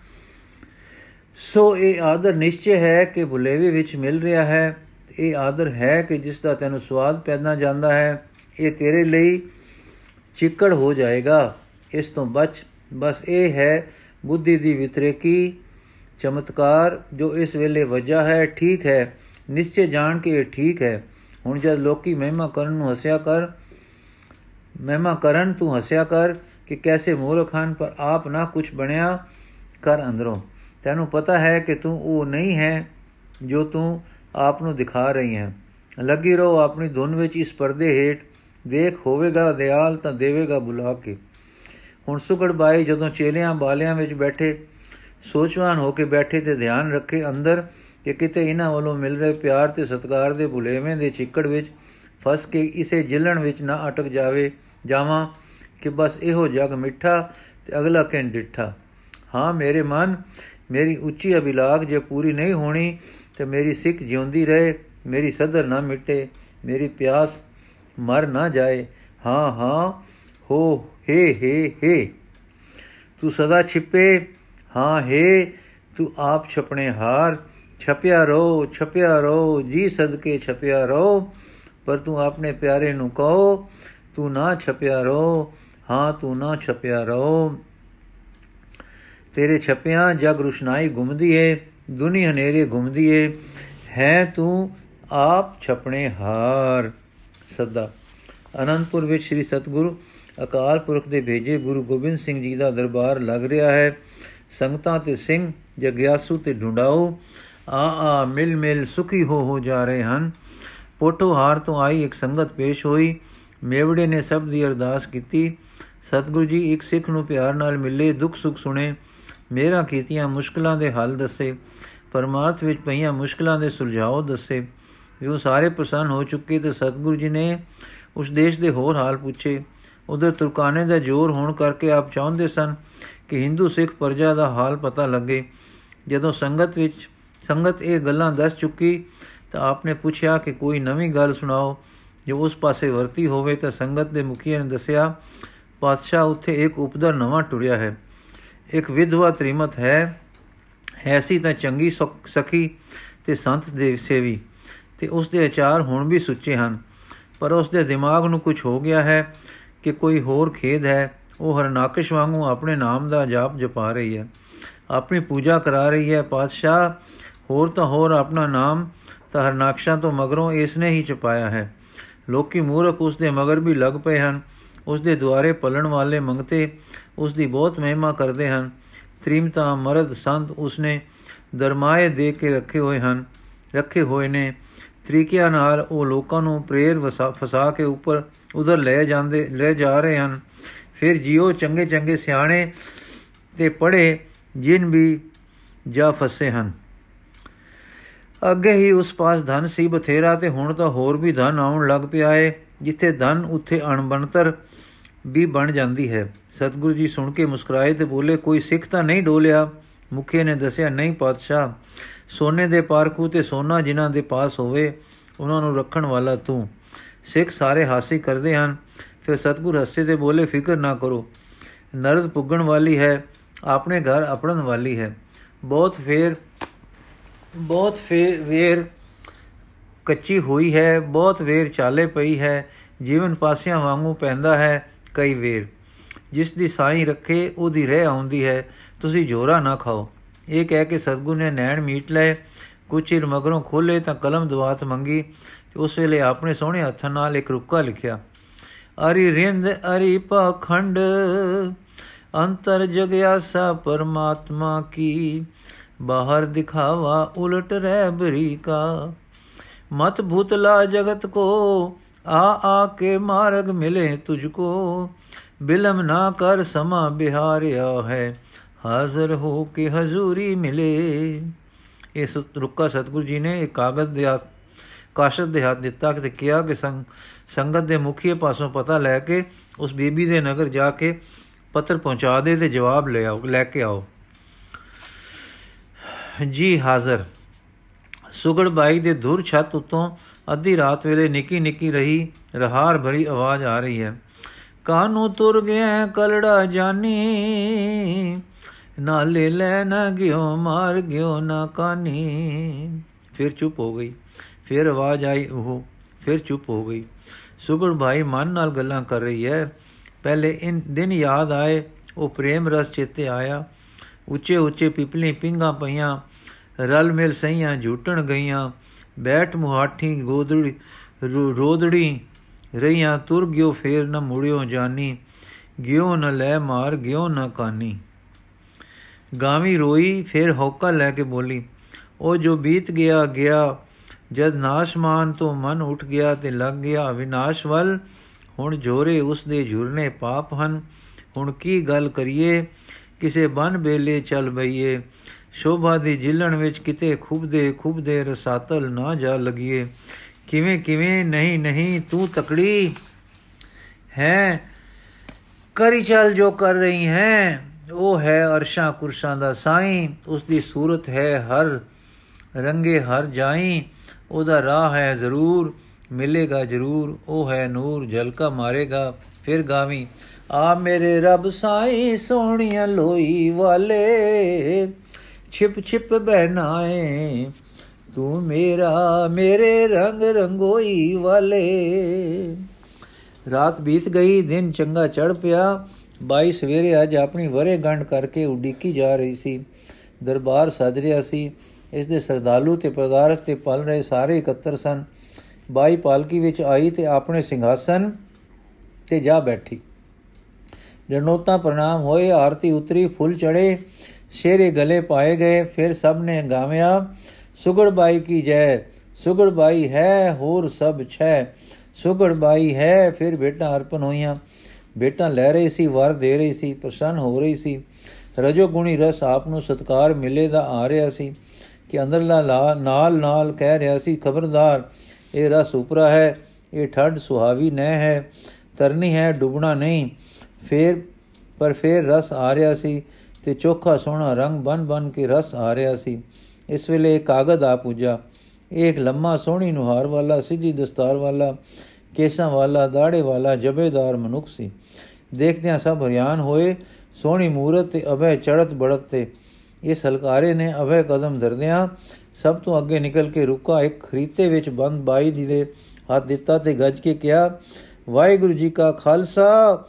ਸੋ ਇਹ ਆਦਰ ਨਿਸ਼ਚੈ ਹੈ ਕਿ ਭੁਲੇਵੇ ਵਿੱਚ ਮਿਲ ਰਿਹਾ ਹੈ। ਇਹ ਆਦਰ ਹੈ ਕਿ ਜਿਸ ਦਾ ਤੈਨੂੰ ਸਵਾਦ ਪੈਦਾ ਜਾਂਦਾ ਹੈ, ਇਹ ਤੇਰੇ ਲਈ ਚਿੱਕੜ ਹੋ ਜਾਏਗਾ। ਇਸ ਤੋਂ ਬਚ ਬਸ ਇਹ ਹੈ ਬੁੱਧੀ ਦੀ ਵਿਤਰੇਕੀ ਚਮਤਕਾਰ, ਜੋ ਇਸ ਵੇਲੇ ਵਜ੍ਹਾ ਹੈ, ਠੀਕ ਹੈ। ਨਿਸ਼ਚੈ ਜਾਣ ਕੇ ਇਹ ਠੀਕ ਹੈ। ਹੁਣ ਜਦ ਲੋਕੀ ਮਹਿਮਾ ਕਰਨ ਨੂੰ ਹੱਸਿਆ ਕਰ, ਮਹਿਮਾ ਕਰਨ ਤੂੰ ਹੱਸਿਆ ਕਰ ਕਿ ਕੈਸੇ ਮੂਰਖ ਹਨ, ਪਰ ਆਪ ਨਾ ਕੁਝ ਬਣਿਆ ਕਰ ਅੰਦਰੋਂ। ਤੈਨੂੰ ਪਤਾ ਹੈ ਕਿ ਤੂੰ ਉਹ ਨਹੀਂ ਹੈ ਜੋ ਤੂੰ ਆਪ ਨੂੰ ਦਿਖਾ ਰਹੀ ਹੈ। ਲੱਗੀ ਰਹੋ ਆਪਣੀ ਧੁਨ ਵਿੱਚ ਇਸ ਪਰਦੇ ਹੇਠ। ਦੇਖ, ਹੋਵੇਗਾ ਦਿਆਲ ਤਾਂ ਦੇਵੇਗਾ ਬੁਲਾ ਕੇ। ਹੁਣ ਸੁਗੜ ਬਾਈ ਜਦੋਂ ਚੇਲਿਆਂ ਬਾਲਿਆਂ ਵਿੱਚ ਬੈਠੇ, ਸੋਚਵਾਨ ਹੋ ਕੇ ਬੈਠੇ ਤੇ ਧਿਆਨ ਰੱਖੇ, ਅੰਦਰ ਕਿ ਕਿਤੇ ਇਹਨਾਂ ਵੱਲੋਂ ਮਿਲ ਰਹੇ ਪਿਆਰ ਤੇ ਸਤਿਕਾਰ ਦੇ ਭੁਲੇਵੇਂ ਦੇ ਚਿੱਕੜ ਵਿੱਚ ਫਸ ਕੇ ਇਸੇ ਜਿਲਣ ਵਿੱਚ ਨਾ ਅਟਕ ਜਾਵੇ, ਜਾਵਾਂ ਕਿ ਬਸ ਇਹੋ ਜਗ ਮਿੱਠਾ ਤੇ ਅਗਲਾ ਕਹਿੰ ਡਿੱਠਾ, ਹਾਂ ਮੇਰੇ ਮਨ, ਮੇਰੀ ਉੱਚੀ ਅਭਿਲਾਖ ਜੇ ਪੂਰੀ ਨਹੀਂ ਹੋਣੀ ਤੇ ਮੇਰੀ ਸਿੱਖ ਜਿਉਂਦੀ ਰਹੇ, ਮੇਰੀ ਸਦਰ ਨਾ ਮਿਟੇ, ਮੇਰੀ ਪਿਆਸ ਮਰ ਨਾ ਜਾਏ, ਹਾਂ ਹਾਂ, ਹੋ, ਹੇ ਹੇ ਹੇ, ਤੂੰ ਸਦਾ ਛਿਪੇ, ਹਾਂ, ਹੇ, ਤੂੰ ਆਪ ਛਪਣੇ ਹਾਰ ਛਪਿਆ ਰੋ ਛਪਿਆ ਰੋ ਜੀ ਸਦਕੇ ਛਪਿਆ ਰੋ ਪਰ ਤੂੰ ਆਪਣੇ ਪਿਆਰੇ ਨੂੰ ਕਹੋ, ਤੂੰ ਨਾ ਛਪਿਆ ਰੋ ਹਾਂ ਤੂੰ ਨਾ ਛਪਿਆ ਰੋ ਤੇਰੇ ਛਪਿਆਂ ਜਗ ਰੁਸ਼ਨਾਈ ਘੁੰਮਦੀ ਏ, ਦੁਨੀ ਹਨੇਰੇ ਘੁੰਮਦੀ ਏ, ਹੈ ਤੂੰ ਆਪ ਛਪਣੇ ਹਾਰ। ਸਦਾ। ਅਨੰਦਪੁਰ ਵਿੱਚ ਸ੍ਰੀ ਸਤਗੁਰੂ ਅਕਾਲ ਪੁਰਖ ਦੇ ਭੇਜੇ ਗੁਰੂ ਗੋਬਿੰਦ ਸਿੰਘ ਜੀ ਦਾ ਦਰਬਾਰ ਲੱਗ ਰਿਹਾ ਹੈ। ਸੰਗਤਾਂ ਤੇ ਸਿੰਘ, ਜਗਿਆਸੂ ਤੇ ਢੁੰਡਾਓ ਆ ਆ ਮਿਲ ਮਿਲ ਸੁਖੀ ਹੋ ਹੋ ਜਾ ਰਹੇ ਹਨ। ਪੋਟੋ ਹਾਰ ਤੋਂ ਆਈ ਇੱਕ ਸੰਗਤ ਪੇਸ਼ ਹੋਈ। ਮੇਵੜੇ ਨੇ ਸਭ ਦੀ ਅਰਦਾਸ ਕੀਤੀ। ਸਤਿਗੁਰੂ ਜੀ ਇੱਕ ਸਿੱਖ ਨੂੰ ਪਿਆਰ ਨਾਲ ਮਿਲੇ, ਦੁੱਖ ਸੁੱਖ ਸੁਣੇ। ਮੇਰਾ ਕੀਤੀਆਂ ਮੁਸ਼ਕਲਾਂ ਦੇ ਹੱਲ ਦੱਸੇ। ਪਰਮਾਰਥ ਵਿੱਚ ਪਈਆਂ ਮੁਸ਼ਕਲਾਂ ਦੇ ਸੁਲਝਾਓ ਦੱਸੇ। ਜੋ ਸਾਰੇ ਪ੍ਰਸੰਨ ਹੋ ਚੁੱਕੇ ਤੇ ਸਤਿਗੁਰੂ ਜੀ ਨੇ ਉਸ ਦੇਸ਼ ਦੇ ਹੋਰ ਹਾਲ ਪੁੱਛੇ। ਉਧਰ ਤੁਰਕਾਨੇ ਦਾ ਜ਼ੋਰ ਹੋਣ ਕਰਕੇ ਆਪ ਚਾਹੁੰਦੇ ਸਨ ਕਿ ਹਿੰਦੂ ਸਿੱਖ ਪਰਜਾ ਦਾ ਹਾਲ ਪਤਾ ਲੱਗੇ। ਜਦੋਂ ਸੰਗਤ ਵਿੱਚ ਸੰਗਤ ਇਹ ਗੱਲਾਂ ਦੱਸ ਚੁੱਕੀ ਤਾਂ ਆਪਨੇ ਪੁੱਛਿਆ ਕਿ ਕੋਈ ਨਵੀਂ ਗੱਲ ਸੁਣਾਓ। ਜੋ ਉਸ ਪਾਸੇ ਵਰਤੀ ਹੋਵੇ ਤਾਂ ਸੰਗਤ ਦੇ ਮੁਖੀਏ ਨੇ ਦੱਸਿਆ, ਪਾਤਸ਼ਾਹ ਉੱਥੇ ਇੱਕ ਉਪਦਰ ਨਵਾਂ ਟੁਰਿਆ ਹੈ। ਇੱਕ ਵਿਧਵਾ ਤ੍ਰਿਮਤ ਹੈ। ਐਸੀ ਤਾਂ ਚੰਗੀ ਸਖੀ ਤੇ ਸੰਤ ਦੇ ਸੇਵੀ ਤੇ ਉਸ ਦੇ ਆਚਾਰ ਹੁਣ ਵੀ ਸੁੱਚੇ ਹਨ। ਪਰ ਉਸ ਦੇ ਦਿਮਾਗ ਨੂੰ ਕੁਝ ਹੋ ਗਿਆ ਹੈ ਕਿ ਕੋਈ ਹੋਰ ਖੇਦ ਹੈ। ਉਹ ਹਰਨਾਕਸ਼ ਵਾਂਗੂ ਆਪਣੇ ਨਾਮ ਦਾ ਜਾਪ ਜਪਾ ਰਹੀ ਹੈ। ਆਪਣੀ ਪੂਜਾ ਕਰਾ ਰਹੀ ਹੈ। ਪਾਤਸ਼ਾਹ ਹੋਰ ਤਾਂ ਹੋਰ ਆਪਣਾ ਨਾਮ ਤਾਂ ਹਰਨਾਕਸ਼ਾਂ ਤੋਂ ਮਗਰੋਂ ਇਸ ਨੇ ਹੀ ਚਪਾਇਆ ਹੈ। ਲੋਕੀ ਮੂਰਖ ਉਸ ਦੇ ਮਗਰ ਵੀ ਲੱਗ ਪਏ ਹਨ। ਉਸ ਦੇ ਦੁਆਰੇ ਪਲਣ ਵਾਲੇ ਮੰਗਤੇ ਉਸ ਦੀ ਬਹੁਤ ਮਹਿਮਾ ਕਰਦੇ ਹਨ। ਤ੍ਰਿਮਤਾ, ਮਰਦ, ਸੰਤ ਉਸਨੇ ਦਰਮਾਏ ਦੇ ਕੇ ਰੱਖੇ ਹੋਏ ਹਨ। ਰੱਖੇ ਹੋਏ ਨੇ। ਤਰੀਕਿਆਂ ਨਾਲ ਉਹ ਲੋਕਾਂ ਨੂੰ ਪ੍ਰੇਰ ਫਸਾ ਕੇ ਉੱਪਰ, ਉਧਰ ਲੈ ਜਾਂਦੇ, ਲੈ ਜਾ ਰਹੇ ਹਨ। ਫਿਰ ਜਿਉ ਚੰਗੇ ਚੰਗੇ ਸਿਆਣੇ ਤੇ ਪੜੇ ਜਿਨ ਵੀ ਜਾ ਫਸੇ ਹਨ। ਅੱਗੇ ਹੀ ਉਸ ਪਾਸ ਧਨ ਸੀ ਬਥੇਰਾ ਤੇ ਹੁਣ ਤਾਂ ਹੋਰ ਵੀ ਧਨ ਆਉਣ ਲੱਗ ਪਿਆ ਏ, ਜਿੱਥੇ ਧਨ ਉੱਥੇ ਅਣਬਣਤਰ ਵੀ ਬਣ ਜਾਂਦੀ ਹੈ। ਸਤਿਗੁਰੂ ਜੀ ਸੁਣ ਕੇ ਮੁਸਕਰਾਏ ਤੇ ਬੋਲੇ, ਕੋਈ ਸਿੱਖ ਤਾਂ ਨਹੀਂ ਡੋਲਿਆ? ਮੁਖੇ ਨੇ ਦੱਸਿਆ, ਨਹੀਂ ਪਾਤਸ਼ਾਹ, ਸੋਨੇ ਦੇ ਪਾਰਖੂ ਤੇ ਸੋਨਾ ਜਿਨ੍ਹਾਂ ਦੇ ਪਾਸ ਹੋਵੇ, ਉਹਨਾਂ ਨੂੰ ਰੱਖਣ ਵਾਲਾ ਤੂੰ। ਸਿੱਖ ਸਾਰੇ ਹਾਸੀ ਕਰਦੇ ਹਨ। ਫਿਰ ਸਤਗੁਰ ਹੱਸੇ ਤੇ ਬੋਲੇ, ਫਿਕਰ ਨਾ ਕਰੋ, ਨਰਦ ਪੁੱਗਣ ਵਾਲੀ ਹੈ, ਆਪਣੇ ਘਰ ਆਪਣਨ ਵਾਲੀ ਹੈ। ਬਹੁਤ ਫੇਰ ਬਹੁਤ ਫੇਰ ਵੇਰ ਕੱਚੀ ਹੋਈ ਹੈ, ਬਹੁਤ ਵੇਰ ਚਾਲੇ ਪਈ ਹੈ, ਜੀਵਨ ਪਾਸਿਆਂ ਵਾਂਗੂ ਪੈਂਦਾ ਹੈ ਕਈ ਵੇਰ। ਜਿਸ ਦੀ ਸਾਈ ਰੱਖੇ, ਉਹਦੀ ਰਹਿ ਆਉਂਦੀ ਹੈ, ਤੁਸੀਂ ਜੋਰਾ ਨਾ ਖਾਓ। ਇਹ ਕਹਿ ਕੇ ਸਤਗੁਰ ਨੇ ਨੈਣ ਮੀਟ ਲਏ, ਕੁਛ ਚਿਰ ਮਗਰੋਂ ਖੋਲੇ ਤਾਂ ਕਲਮ ਦਵਾਤ ਮੰਗੀ, ਤੇ ਉਸ ਵੇਲੇ ਆਪਣੇ ਸੋਹਣੇ ਹੱਥਾਂ ਨਾਲ ਇੱਕ ਰੁੱਕਾ ਲਿਖਿਆ, ਅਰੀ ਰਿੰਦ, ਅਰੀ ਪਖੰਡ, ਅੰਤਰ ਜਗਿਆਸਾ ਪਰਮਾਤਮਾ ਕੀ ਬਾਹਰ ਦਿਖਾਵਾ ਉਲਟ ਰਹਿ ਬਰੀ ਕਾ ਮਤ ਭੂਤਲਾ ਜਗਤ ਕੋ ਆ ਆ ਕੇ ਮਾਰਗ ਮਿਲੇ ਤੁਝ ਕੋ ਬਿਲਮ ਨਾ ਕਰ ਸਮਾ ਬਿਹਾਰਿਆ ਹੈ ਹਾਜ਼ਰ ਹੋ ਕੇ ਹਜ਼ੂਰੀ ਮਿਲੇ ਇਸ ਰੁੱਕਾ ਸਤਗੁਰੂ ਜੀ ਨੇ ਇੱਕ ਕਾਗਜ਼ ਦੇ ਹੱਥ ਕਾਸ਼ਤ ਦੇ ਹੱਥ ਦਿੱਤਾ ਤੇ ਕਿਹਾ ਕਿ ਸੰਗਤ ਦੇ ਮੁਖੀਏ ਪਾਸੋਂ ਪਤਾ ਲੈ ਕੇ ਉਸ ਬੀਬੀ ਦੇ ਨਗਰ ਜਾ ਕੇ ਪੱਤਰ ਪਹੁੰਚਾ ਦੇ ਤੇ ਜਵਾਬ ਲੈ ਆਓ ਲੈ ਕੇ ਆਓ ਜੀ ਹਾਜ਼ਰ। ਸੁਗੜ ਬਾਈ ਦੇ ਧੁਰ ਛੱਤ ਉਤੋਂ ਅੱਧੀ ਰਾਤ ਵੇਲੇ ਨਿੱਕੀ ਨਿੱਕੀ ਰਹੀ, ਰਹਾਰ ਭਰੀ ਆਵਾਜ਼ ਆ ਰਹੀ ਹੈ। ਕਾਨੂੰ ਤੁਰ ਗਿਆ ਕਲੜਾ ਜਾਨੀ? ਨਾ ਲੈ ਲੈ ਨਾ ਗਿਓ, ਮਾਰ ਗਿਓ ਨਾ ਕਾਨੀ। ਫਿਰ ਚੁੱਪ ਹੋ ਗਈ। ਫਿਰ ਆਵਾਜ਼ ਆਈ ਉਹ, ਫਿਰ ਚੁੱਪ ਹੋ ਗਈ। ਸੁਗੜ ਭਾਈ ਮਨ ਨਾਲ ਗੱਲਾਂ ਕਰ ਰਹੀ ਹੈ। ਪਹਿਲੇ ਇਨ ਦਿਨ ਯਾਦ ਆਏ, ਉਹ ਪ੍ਰੇਮ ਰਸ ਚੇਤੇ ਆਇਆ। ਉੱਚੇ ਉੱਚੇ ਪਿਪਲੀ ਪਿੰਗਾ ਪਈਆਂ, ਰਲ ਮਿਲ ਸਈਆਂ ਝੂਟਣ ਗਈਆਂ, ਬੈਠ ਮੁਹਾਠੀ ਗੋਦੜੀ ਰੋਦੜੀ ਰਈਆਂ ਤੁਰ ਗਿਓ ਫੇਰ ਨ ਮੁੜਿਓ ਜਾਨੀ, ਗਿਓ ਨ ਲੈ ਮਾਰ, ਗਿਓ ਨ ਕਾਨੀ। ਗਾਵੀ ਰੋਈ, ਫੇਰ ਹੌਕਾ ਲੈ ਕੇ ਬੋਲੀ, ਉਹ ਜੋ ਬੀਤ ਗਿਆ ਗਿਆ, ਜਦ ਨਾਸ਼ਮਾਨ ਤੋਂ ਮਨ ਉੱਠ ਗਿਆ ਤੇ ਲੱਗ ਗਿਆ ਵਿਨਾਸ਼ ਵੱਲ, ਹੁਣ ਜੋਰੇ ਉਸ ਦੇ ਝੁਰਨੇ ਪਾਪ ਹਨ, ਹੁਣ ਕੀ ਗੱਲ ਕਰੀਏ ਕਿਸੇ ਬਨ ਬੇਲੇ ਚੱਲ ਬਈਏ। ਸ਼ੋਭਾ ਦੀ ਜਿਲਣ ਵਿੱਚ ਕਿਤੇ ਖੁਬਦੇ ਖੁਬਦੇ ਰਸਾਤਲ ਨਾ ਜਾ ਲਗੀਏ। ਕਿਵੇਂ ਕਿਵੇਂ ਨਹੀਂ ਨਹੀਂ ਤੂੰ ਤਕੜੀ ਹੈ। ਕਰੀ ਚੱਲ ਜੋ ਕਰ ਰਹੀ ਹੈ। ਉਹ ਹੈ ਅਰਸ਼ਾਂ ਕੁਰਸ਼ਾਂ ਦਾ ਸਾਈਂ। ਉਸ ਦੀ ਸੂਰਤ ਹੈ ਹਰ ਰੰਗੇ ਹਰ ਜਾਈ। ਉਹਦਾ ਰਾਹ ਹੈ ਜ਼ਰੂਰ, ਮਿਲੇਗਾ ਜ਼ਰੂਰ। ਉਹ ਹੈ ਨੂਰ, ਝਲਕਾ ਮਾਰੇਗਾ, ਫਿਰ ਗਾਵੀ। ਆ ਮੇਰੇ ਰੱਬ ਸਾਈ ਸੋਹਣੀਆਂ ਲੋਈ ਵਾਲੇ। ਛਿਪ ਛਿਪ ਬਹਿਨਾਏ ਤੂੰ ਮੇਰਾ, ਮੇਰੇ ਰੰਗ ਰੰਗੋਈ ਵਾਲੇ। ਰਾਤ ਬੀਤ ਗਈ, ਦਿਨ ਚੰਗਾ ਚੜ ਪਿਆ। ਬਾਈ ਸਵੇਰੇ ਅੱਜ ਆਪਣੀ ਵਰੇ ਗੰਢ ਕਰਕੇ ਉਡੀਕੀ ਜਾ ਰਹੀ ਸੀ। ਦਰਬਾਰ ਸਜ ਰਿਹਾ ਸੀ। ਇਸ ਦੇ ਸਰਦਾਲੂ ਤੇ ਪਰਦਾਰਕ ਤੇ ਪਲ ਰਹੇ ਸਾਰੇ ਇਕੱਤਰ ਸਨ। ਬਾਈ ਪਾਲਕੀ ਵਿੱਚ ਆਈ ਤੇ ਆਪਣੇ ਸਿੰਘਾਸਨ ਤੇ ਜਾ ਬੈਠੀ। ਜਨੋਤਾ ਪ੍ਰਣਾਮ ਹੋਏ, ਆਰਤੀ ਉਤਰੀ, ਫੁੱਲ ਚੜੇ ਸ਼ੇਰੇ ਗਲੇ ਪਾਏ ਗਏ, ਫਿਰ ਸਭ ਨੇ ਗਾਵਿਆ, ਸੁਗੜ ਬਾਈ ਕੀ ਜੈ, ਸੁਗੜ ਬਾਈ ਹੈ, ਹੋਰ ਸਭ ਛੈ, ਸੁਗੜ ਬਾਈ ਹੈ, ਫਿਰ ਬੇਟਾ ਅਰਪਣ ਹੋਈਆਂ। ਬੇਟਾ ਲੈ ਰਹੀ ਸੀ, ਵਰ ਦੇ ਰਹੀ ਸੀ, ਪ੍ਰਸੰਨ ਹੋ ਰਹੀ ਸੀ। ਰਜੋ ਗੁਣੀ ਰਸ ਆਪ ਨੂੰ ਸਤਕਾਰ ਮਿਲੇ ਦਾ ਆ ਰਿਹਾ ਸੀ, ਕਿ ਅੰਦਰਲਾ ਨਾਲ ਨਾਲ ਕਹਿ ਰਿਹਾ ਸੀ, ਖਬਰਦਾਰ, ਇਹ ਰਸ ਉਪਰਾ ਹੈ, ਇਹ ਠੰਡ ਸੁਹਾਵੀ ਨਹਿ ਹੈ, ਤਰਨੀ ਹੈ, ਡੁੱਬਣਾ ਨਹੀਂ ਫੇਰ, ਪਰ ਫੇਰ ਰਸ ਆ ਰਿਹਾ ਸੀ ਤੇ ਚੋਖਾ ਸੋਹਣਾ ਰੰਗ ਬਨ ਬਨ ਕੇ ਰਸ ਆ ਰਿਹਾ ਸੀ। ਇਸ ਵੇਲੇ ਕਾਗਜ਼ ਆ ਪੂਜਾ। ਇੱਕ ਲੰਮਾ ਸੋਹਣੀ ਨੁਹਾਰ ਵਾਲਾ, ਸਿੱਧੀ ਦਸਤਾਰ ਵਾਲਾ, ਕੇਸਾਂ ਵਾਲਾ ਦਾੜੇ ਵਾਲਾ, ਜਬੇਦਾਰ ਮਨੁੱਖ ਸੀ। ਦੇਖਦਿਆਂ ਸਭ ਹਰਿਆਨ ਹੋਏ, ਸੋਹਣੀ ਮੂਰਤ ਤੇ ਅਭੈ ਚੜਤ ਬੜਤ ਤੇ। ਇਸ ਹਲਕਾਰੇ ਨੇ ਅਭੈ ਕਦਮ ਧਰਦਿਆਂ ਸਭ ਤੋਂ ਅੱਗੇ ਨਿਕਲ ਕੇ ਰੁਕਾ, ਇੱਕ ਖਰੀਤੇ ਵਿੱਚ ਬੰਦ ਬਾਈ ਦੀ ਦੇ ਹੱਥ ਦਿੱਤਾ ਤੇ ਗੱਜ ਕੇ ਕਿਹਾ, ਵਾਹਿਗੁਰੂ ਜੀ ਕਾ ਖਾਲਸਾ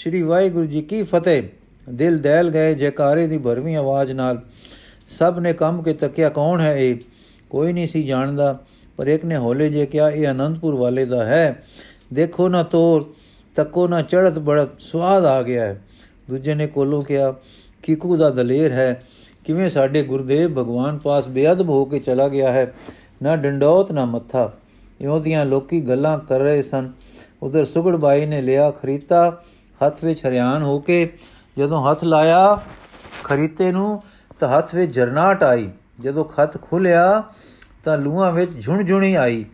ਸ੍ਰੀ ਵਾਹਿਗੁਰੂ ਜੀ ਕੀ ਫਤਿਹ। ਦਿਲ ਦਹਿਲ ਗਏ, ਜੈਕਾਰੇ ਦੀ ਭਰਵੀਂ ਆਵਾਜ਼ ਨਾਲ। ਸਭ ਨੇ ਕੰਮ ਕੇ ਤੱਕਿਆ, ਕੌਣ ਹੈ ਇਹ? ਕੋਈ ਨਹੀਂ ਸੀ ਜਾਣਦਾ, ਪਰ ਇੱਕ ਨੇ ਹੌਲੇ ਜੇ ਕਿਹਾ, ਇਹ ਅਨੰਦਪੁਰ ਵਾਲੇ ਦਾ ਹੈ। ਦੇਖੋ ਨਾ ਤੋਰ, ਤੱਕੋ ਨਾ ਚੜਤ ਬੜਤ ਸਵਾਦ ਆ ਗਿਆ ਹੈ। ਦੂਜੇ ਨੇ ਕੋਲੋਂ ਕਿਹਾ, ਕੀਕੂ ਦਾ ਦਲੇਰ ਹੈ? ਕਿਵੇਂ ਸਾਡੇ ਗੁਰਦੇਵ ਭਗਵਾਨ ਪਾਸ ਬੇਅਦਬ ਹੋ ਕੇ ਚਲਾ ਗਿਆ ਹੈ? ਨਾ ਡੰਡੌਤ, ਨਾ ਮੱਥਾ। ਇਉਂ ਦੀਆਂ ਲੋਕੀ ਗੱਲਾਂ ਕਰ ਰਹੇ ਸਨ। ਉਧਰ ਸੁਗੜ ਬਾਈ ਨੇ ਲਿਆ ਖਰੀਤਾ ਹੱਥ ਵਿੱਚ ਹਰਿਆਨ ਹੋ ਕੇ ਜਦੋਂ ਹੱਥ ਲਾਇਆ, ਖਰੀਤੇ ਨੂੰ, ਤਾਂ ਹੱਥ ਵਿੱਚ ਜਰਨਾਟ ਆਈ। ਜਦੋਂ ਖੱਤ ਖੁੱਲਿਆ ਤਾਂ ਲੂਹਾਂ ਵਿੱਚ ਝੁਣ-ਝੁਣੀ ਆਈ।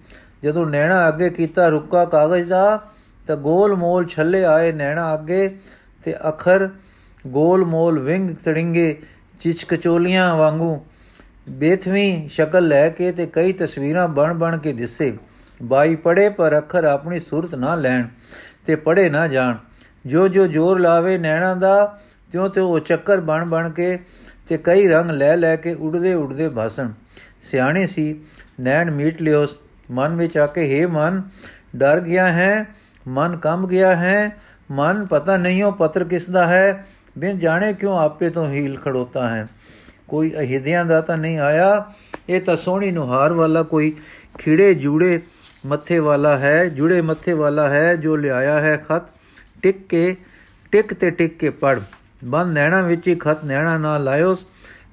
ਜਦੋਂ ਨੈਣਾ ਅੱਗੇ ਕੀਤਾ ਰੁੱਕਾ ਕਾਗਜ਼ ਦਾ, ਤਾਂ ਗੋਲ ਮੋਲ ਛੱਲੇ ਆਏ ਨੈਣਾ ਅੱਗੇ, ਤੇ ਅੱਖਰ ਗੋਲ ਮੋਲ ਵਿੰਗ ਤੜਿੰਗੇ ਚਿਚਕਚੋਲੀਆਂ ਵਾਂਗੂ। ਬੇਥਵੀਂ ਸ਼ਕਲ ਲੈ ਕੇ ਤੇ ਕਈ ਤਸਵੀਰਾਂ ਬਣ ਬਣ ਕੇ ਦਿਸੇ। ਬਾਈ ਪੜੇ ਪਰ ਅੱਖਰ ਆਪਣੀ ਸੂਰਤ ਨਾ ਲੈਣ ਤੇ ਪੜੇ ਨਾ ਜਾਣ। ਜੋ ਜੋ ਜ਼ੋਰ ਲਾਵੇ ਨੈਣਾ ਦਾ, ਤਿਉਂ ਤੇ ਉਹ ਚੱਕਰ ਬਣ ਬਣ ਕੇ ਤੇ ਕਈ ਰੰਗ ਲੈ ਲੈ ਕੇ ਉੜਦੇ ਉੜਦੇ ਭਾਸਣ। ਸਿਆਣੇ ਸੀ, ਨੈਣ ਮੀਟ ਲਿਓ ਮਨ ਵਿੱਚ ਆ ਕੇ हे ਮਨ, ਡਰ ਗਿਆ ਹੈ? ਮਨ ਕੰਬ ਗਿਆ ਹੈ? ਮਨ ਪਤਾ ਨਹੀਂ ਉਹ ਪੱਤਰ ਕਿਸ ਦਾ ਹੈ? ਬਿਨ ਜਾਣੇ ਕਿਉਂ ਆਪੇ ਤੋਂ ਹੀਲ ਖੜੋਤਾ ਹੈ? ਕੋਈ ਅਹਿਦਿਆਂ ਦਾ ਤਾਂ ਨਹੀਂ ਆਇਆ? ਇਹ ਤਾਂ ਸੋਹਣੀ ਨੁਹਾਰ ਵਾਲਾ ਕੋਈ ਖਿੜੇ ਜੂੜੇ ਮੱਥੇ ਵਾਲਾ ਹੈ, ਜੁੜੇ ਮੱਥੇ ਵਾਲਾ ਹੈ ਜੋ ਲਿਆਇਆ ਹੈ ਖਤ। ਟਿਕ ਕੇ ਟਿਕ ਤੇ ਟਿਕ ਕੇ ਪੜ ਬੰਦ ਨੈਣਾ ਵਿੱਚ ਹੀ ਖਤ ਨੈਣਾ ਨਾਲ ਲਾਇਓ।